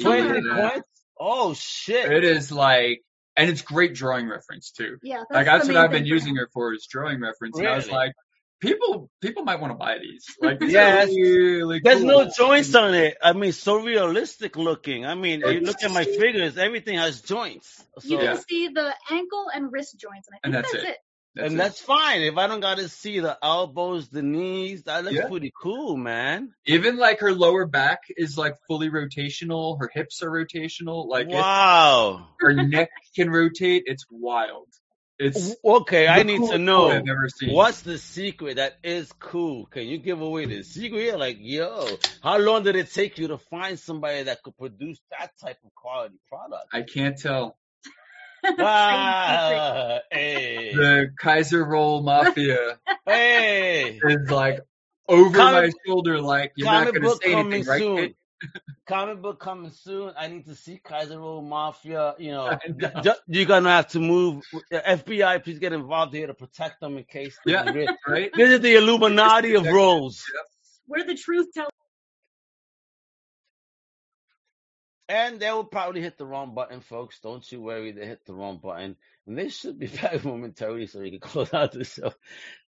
twenty Yeah. points? Oh shit! it is like, and it's great drawing reference too. Yeah, that's Like that's what I've been using him. her for is drawing reference, and I was like, people, people might want to buy these. Like these Yes. are really There's cool. no joints on it. I mean, so realistic looking. I mean, you look at my It's- figures; everything has joints. You So, Yeah. can see the ankle and wrist joints, and I And that's that's, it. it. That's and it. that's fine. If I don't got to see the elbows, the knees, that looks Yeah. pretty cool, man. Even like her lower back is like fully rotational. Her hips are rotational. Like wow. her neck can rotate. It's wild. It's Okay, I need coolest to know I've seen. what's the secret that is cool. Can you give away the secret? Like, yo, how long did it take you to find somebody that could produce that type of quality product? I can't tell. Ah, hey, The Kaiser Roll Mafia hey. is like over Comic- my shoulder. Like you're not gonna say anything, right? soon. kid? Comic book coming soon. I need to see Kaiser Roll Mafia. You know, I know. ju- you're gonna have to move. FBI, please get involved here to protect them in case. they Yeah. get- Right? This is the Illuminati of roles. We're the truth tellers. And they will probably hit the wrong button, folks. Don't you worry, they hit the wrong button. And they should be back momentarily so we can close out the show.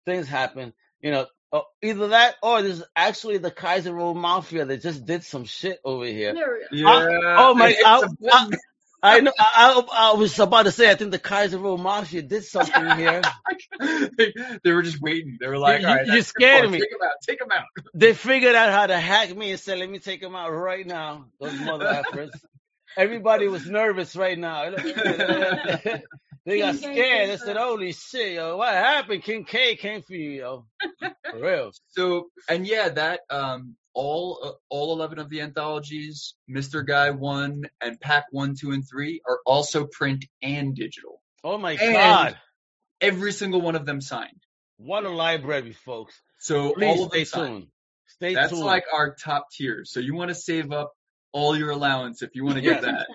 Things happen. You know, oh, either that or there's actually the Kaiser Roll Mafia that just did some shit over here. There we Yeah. oh my- It's I- a button. I know. I, I, I was about to say. I think the Kaiser Roll Mafia did something here. they, they were just waiting. They were like, You- all right, you scared good. me. Take him out. Take him out. They figured out how to hack me and said, "Let me take them out right now." Those mother effers. Everybody was nervous right now. They got King K scared. They said, "Holy shit, yo! What happened? King K came for you, yo. For real." So and yeah, that um all uh, all eleven of the anthologies, Mr. Guy one and Pack one, two, and three are also print and digital. Oh my And- God! Every single one of them signed. What a library, folks. So Please all of stay them signed. tuned. Stay That's tuned. like our top tier. So you want to save up all your allowance if you want to get that.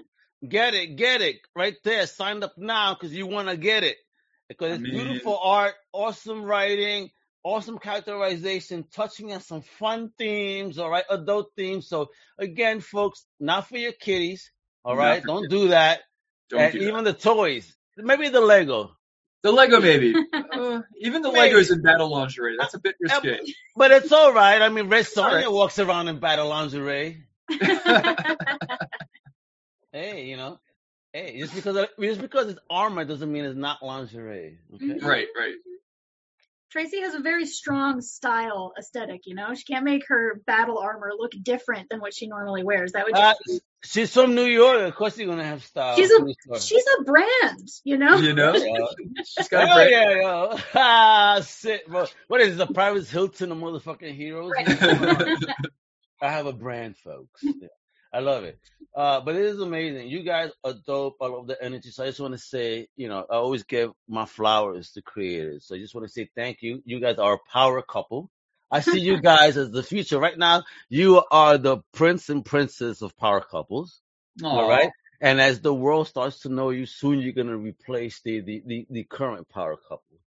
Get it, get it, right there. Sign up now because you want to get it. Because I it's mean- beautiful art, awesome writing, awesome characterization, touching on some fun themes, all right, adult themes. So again, folks, not for your kiddies, all Not right. for Don't kids. do that. Don't and do that. even the toys, maybe the Lego, The Lego maybe. Uh, even the Maybe. Legos in battle lingerie. That's a bit risky. but it's all right. I mean, Red all Sonja right. walks around in battle lingerie. Hey, you know, hey, just because of, just because it's armor doesn't mean it's not lingerie. Okay. Mhm. right, right. Tracy has a very strong style aesthetic, you know? She can't make her battle armor look different than what she normally wears. That would Uh, just she's from New York. Of course, you're gonna have style. She's a- she's a brand, you know? You know? Yeah. She's got a Hell yeah, yo. Ah, shit, bro. What is it, the Paris Hilton of motherfucking heroes? I have a brand, folks. Yeah. I love it. Uh, but it is amazing. You guys are dope. I love the energy. So I just want to say, you know, I always give my flowers to creators. So I just want to say thank you. You guys are a power couple. I see you guys as the future. Right now, you are the prince and princess of power couples. All Aw. right. And as the world starts to know you, soon you're gonna replace the the the, the current power couple.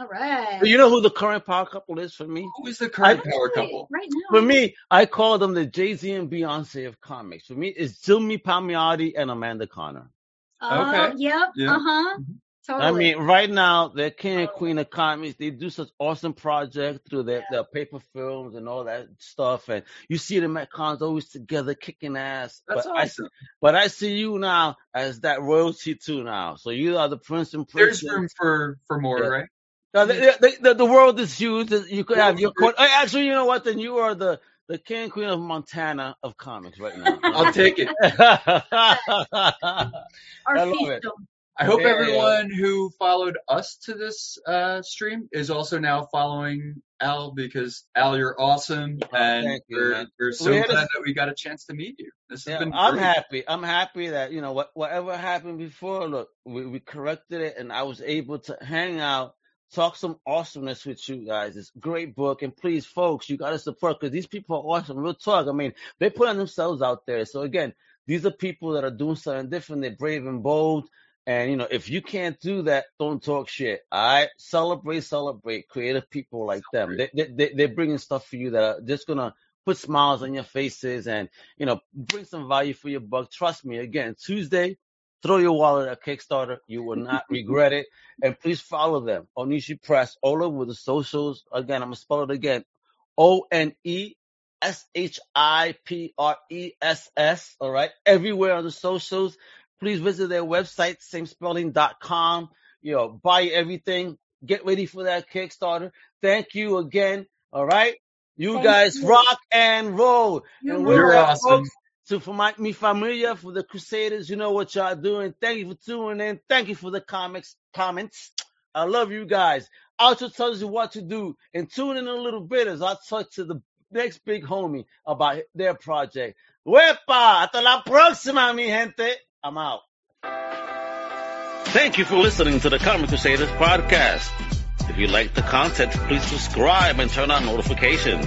All right. You know who the current power couple is for me? Who is the current Actually, power couple? Right now. For me, I call them the Jay Z and Beyonce of comics. For me, it's Jimmy Palmiotti and Amanda Conner. Oh, Okay. Yep. Yeah. Uh-huh. Mhm. Totally. I mean, right now they're king and queen of comics. They do such awesome projects through their, their paper films and all that stuff. And you see them at cons always together, kicking ass. That's but I awesome. but I see you now as that royalty too now. So you are the prince and princess. There's princess. room for for more, Yeah. right? Uh, the, the, the, the world is huge. You could have your court. Actually, you know what? Then you are the the king and queen of Montana of comics right now. I'll take it. Our I love it. fiefdom. I hope Yeah. everyone who followed us to this uh, stream is also now following Al because Al, you're awesome, and you, we're, man. we're so We had a- glad that we got a chance to meet you. This has Yeah, been I'm great. happy. I'm happy that you know what whatever happened before. Look, we, we corrected it, and I was able to hang out, talk some awesomeness with you guys. It's a great book, and please, folks, you got to support because these people are awesome. Real talk. I mean, they put on themselves out there. So again, these are people that are doing something different. They're brave and bold. And you know, if you can't do that, don't talk shit. All right, celebrate, celebrate. Creative people like them. They, they, they they're bringing stuff for you that are just gonna put smiles on your faces and you know bring some value for your buck. Trust me. Again, Tuesday, throw your wallet at Kickstarter. You will not regret it. And please follow them. Oneshi Press all over the socials. Again, I'm gonna spell it again. O N E S H I P R E S S. All right, everywhere on the socials. Please visit their website, samespelling.com. You know, buy everything. Get ready for that Kickstarter. Thank you again. All right. You Thank guys you. rock and roll. You and. You're awesome. folks, so for my mi familia, for the Crusaders, you know what y'all doing. Thank you for tuning in. Thank you for the comics comments. I love you guys. Alto tells you what to do and tune in a little bit as I talk to the next big homie about their project. Wepa! Hasta la próxima, mi gente. I'm out. Thank you for listening to the Comic Crusaders podcast. If you like the content, please subscribe and turn on notifications.